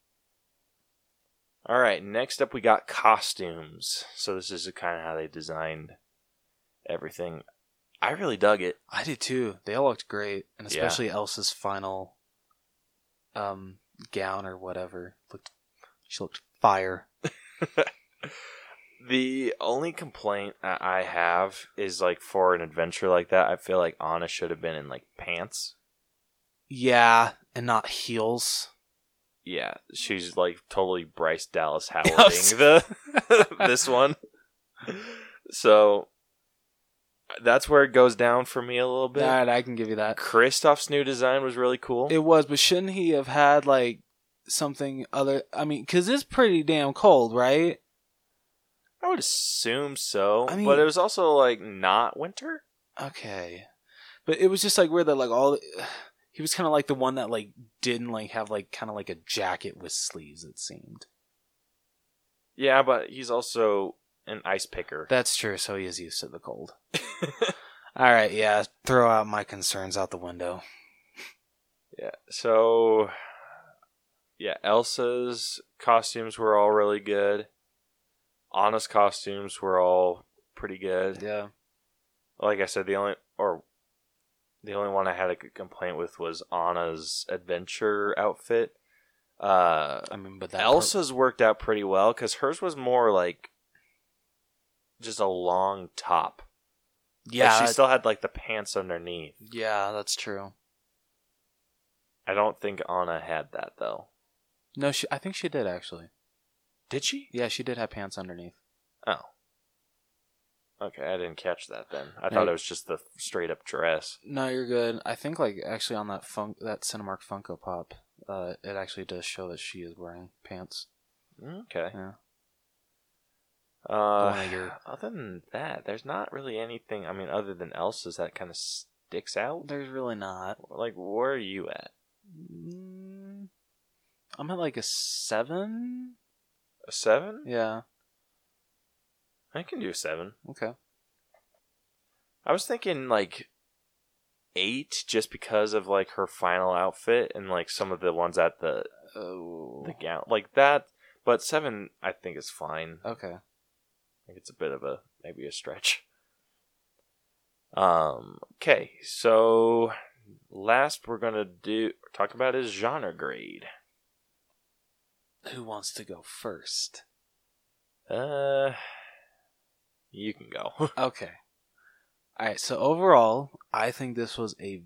All right, next up we got costumes. So this is kind of how they designed everything. I really dug it. i did too they all looked great and Yeah. especially elsa's final um gown or whatever looked she looked fire The only complaint I have is like for an adventure like that, I feel like Anna should have been in like pants. yeah and not heels Yeah, she's like totally Bryce Dallas Howarding the this one. So that's where it goes down for me a little bit. Alright, i can give you that Kristoff's new design was really cool. It was, but shouldn't he have had like something other? I mean, because it's pretty damn cold, right? I would assume so, I mean- but it was also like not winter. Okay, but it was just like weird that like all he was kind of like the one that like didn't like have like kind of like a jacket with sleeves. It seemed Yeah, but he's also an ice picker. that's true. So he is used to the cold. All right, yeah. Throw out my concerns out the window. Yeah. So, yeah, Elsa's costumes were all really good. Anna's costumes were all pretty good. Yeah, Like I said, the only or the only one I had a complaint with was Anna's adventure outfit. Uh, I mean, but Elsa's worked out pretty well because hers was more like just a long top. Like, yeah, she still had like the pants underneath. yeah, that's true. I don't think Anna had that though. No, she. I think she did actually. Did she? Yeah, she did have pants underneath. Oh. Okay, I didn't catch that then. I No. thought it was just the straight up dress. No, you're good. I think like actually on that funk that Cinemark Funko Pop, uh, it actually does show that she is wearing pants. Okay. Yeah. Uh, your- other than that, there's not really anything. I mean, other than Elsa's that kind of sticks out. There's really not. Like, where are you at? Mm, I'm at like a seven. A seven? Yeah. I can do a seven. Okay. I was thinking like eight, just because of like her final outfit and like some of the ones at the Oh. the gown, like that. But seven, I think is fine. Okay. I think it's a bit of a maybe a stretch. Um. Okay. So last we're gonna do talk about is genre grade. Who wants to go first? Uh, you can go. Okay. All right. So overall, I think this was a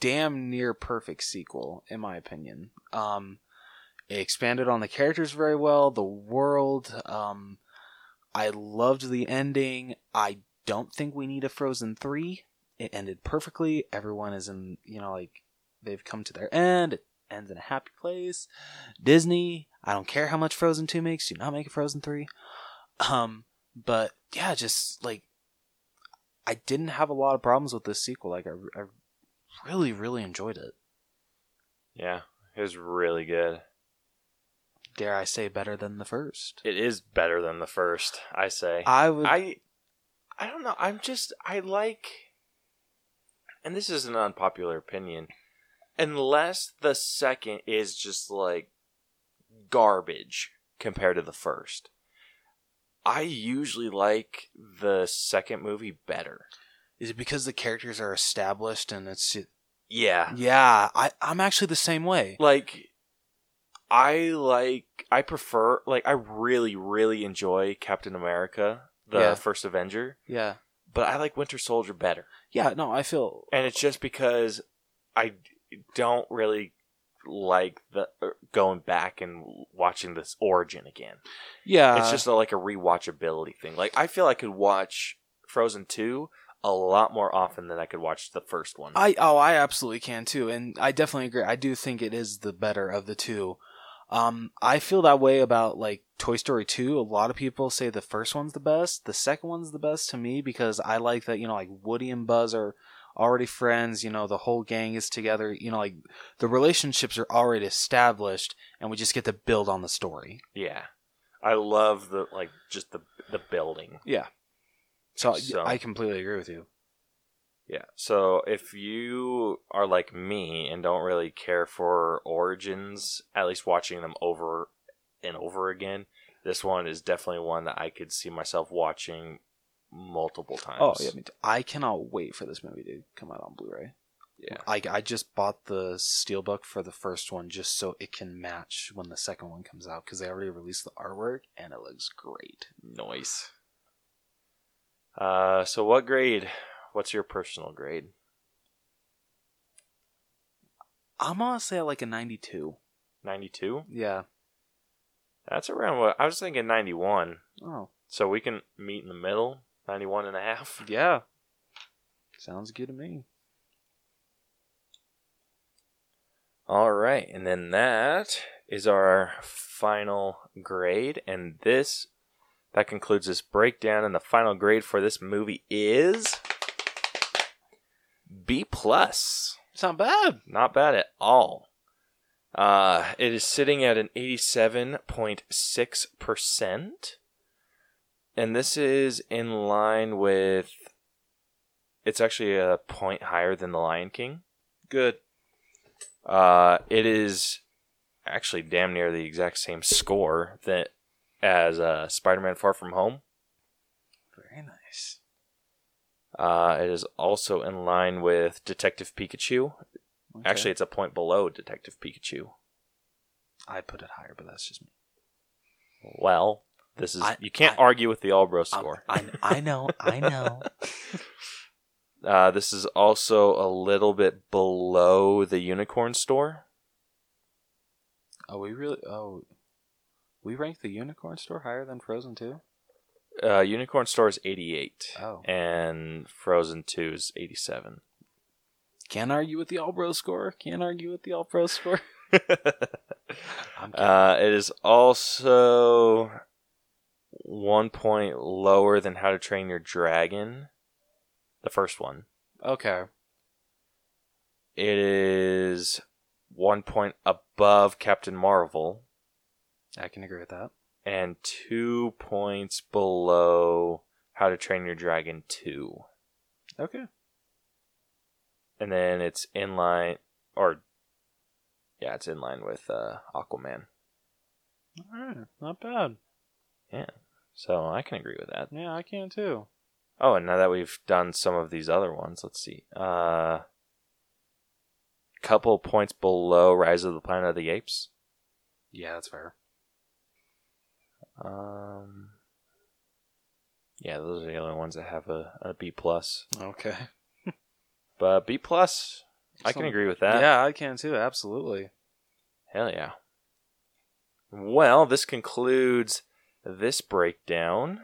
damn near perfect sequel, in my opinion. Um, it expanded on the characters very well, the world. Um, I loved the ending. I don't think we need a Frozen three. It ended perfectly. Everyone is in, you know, like they've come to their end. It ends in a happy place. Disney. I don't care how much Frozen two makes. Do not make a Frozen three. Um, but yeah, just like I didn't have a lot of problems with this sequel. Like I, I really really enjoyed it. Yeah, it was really good. Dare I say better than the first? It is better than the first, I say. I would. I I don't know. I'm just I like and this is an unpopular opinion. Unless the second is just like garbage compared to the first. I usually like the second movie better. is it because the characters are established and it's Yeah. yeah? I I'm actually the same way. Like I like I prefer like I really really enjoy Captain America, the Yeah. first Avenger, Yeah. but I like Winter Soldier better. Yeah. No, I feel and it's just because I don't really like the er, going back and watching this origin again. yeah. it's just a, like a rewatchability thing. Like I feel I could watch Frozen two a lot more often than I could watch the first one. I oh I absolutely can too, and I definitely agree. I do think it is the better of the two. Um, I feel that way about like Toy Story two. A lot of people say the first one's the best. The second one's the best to me because I like that you know like Woody and Buzz are already friends. You know the whole gang is together. You know like the relationships are already established, and we just get to build on the story. yeah, I love the like just the the building. Yeah. So, So- I completely agree with you. Yeah. So if you are like me and don't really care for origins, at least watching them over and over again, this one is definitely one that I could see myself watching multiple times. Oh yeah, too. I cannot wait for this movie to come out on Blu-ray. Yeah. I, I just bought the steelbook for the first one just so it can match when the second one comes out because they already released the artwork and it looks great. Nice. Uh, so what grade? What's your personal grade? I'm gonna say like a 92. 92? Yeah. That's around what I was thinking 91. Oh. So we can meet in the middle, 91 and a half. Yeah. Sounds good to me. All right, and then that is our final grade, and this that concludes this breakdown. And the final grade for this movie is B plus. It's not bad. Not bad at all. Uh, it is sitting at an eighty-seven point six percent, and this is in line with. It's actually a point higher than The Lion King. Good. Uh, it is actually damn near the exact same score that as uh, Spider-Man: Far From Home. Very nice. Uh, it is also in line with Detective Pikachu. Okay. Actually, it's a point below Detective Pikachu. I put it higher, but that's just me. Well, this is I- you can't I- argue with the Allbro Um, score. I, I know. I know. Uh, this is also a little bit below the Unicorn Store. oh, we really. Oh, we rank the Unicorn Store higher than Frozen 2? Uh, Unicorn Store is 88, Oh. and Frozen 2 is 87. Can't argue with the All Bro score. Can't argue with the All Pro score. I'm. Uh, it is also one point lower than How to Train Your Dragon, the first one. okay. It is one point above Captain Marvel I can agree with that. and two points below How to Train Your Dragon 2. Okay. And then it's in line, or yeah, it's in line with uh, Aquaman. Alright. Not bad. So I can agree with that. Yeah, I can too. Oh, and now that we've done some of these other ones, let's see. Uh, couple points below Rise of the Planet of the Apes. Yeah, that's fair. Um, yeah, those are the only ones that have a, a B plus. Okay. But B plus, I can agree with that. Yeah, I can too. Absolutely. Hell yeah. Well, this concludes this breakdown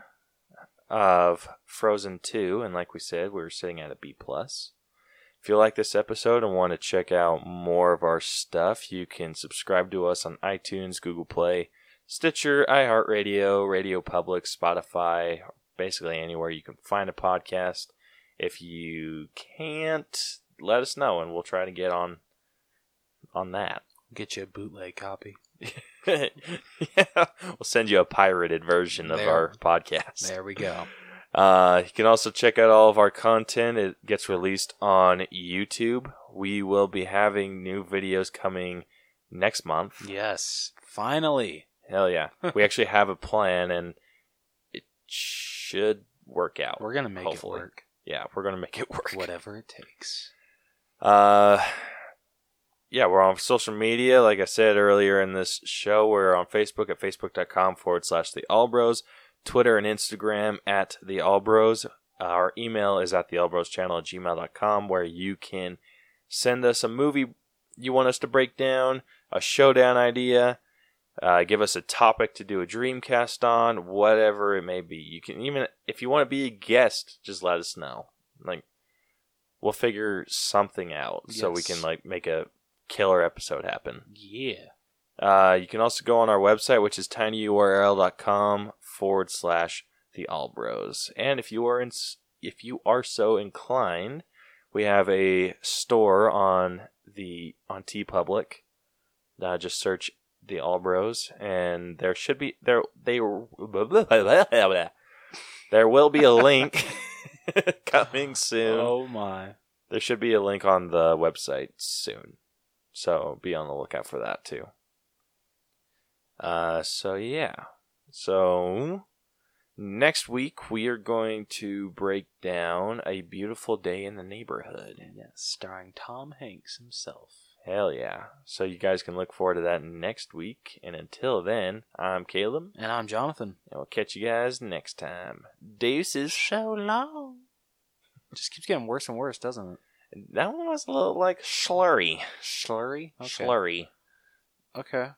of Frozen 2, and like we said, we were sitting at a B plus. If you like this episode and want to check out more of our stuff, you can subscribe to us on iTunes, Google Play, Stitcher, iHeartRadio, RadioPublic, Spotify, basically anywhere you can find a podcast. If you can't, let us know and we'll try to get on on that. Get you a bootleg copy. yeah, we'll send you a pirated version of There. our podcast. There we go. Uh, you can also check out all of our content. It gets released on YouTube. We will be having new videos coming next month. Yes, finally. Hell yeah. we actually have a plan and it should work out. We're gonna make hopefully. it work. Yeah, we're going to make it work. Whatever it takes. Uh, yeah, we're on social media. Like I said earlier in this show, we're on Facebook at facebook.com forward slash the Allbros, Twitter and Instagram at the Allbros. Our email is at the Allbros channel at gmail.com where you can send us a movie you want us to break down, a showdown idea, uh, give us a topic to do a dreamcast on, whatever it may be. You can even, if you want to be a guest, just let us know. Like, we'll figure something out so we can like make a killer episode happen. Yeah. Uh, you can also go on our website, which is tinyurl.com forward slash the Allbros. And if you are in, if you are so inclined, we have a store on the on TeePublic. Uh, just search the All Bros, and there should be there they there will be a link coming soon. Oh my. There should be a link on the website soon. So be on the lookout for that too. Uh so yeah. So next week we are going to break down a beautiful day in the neighborhood. Yes, starring Tom Hanks himself. Hell yeah. So you guys can look forward to that next week. And until then, I'm Caleb, And I'm Jonathan. and we'll catch you guys next time. Deuces. So long. It just keeps getting worse and worse, doesn't it? That one was a little like slurry. Slurry? Okay. Slurry. Okay.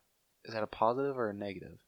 Is that a positive or a negative?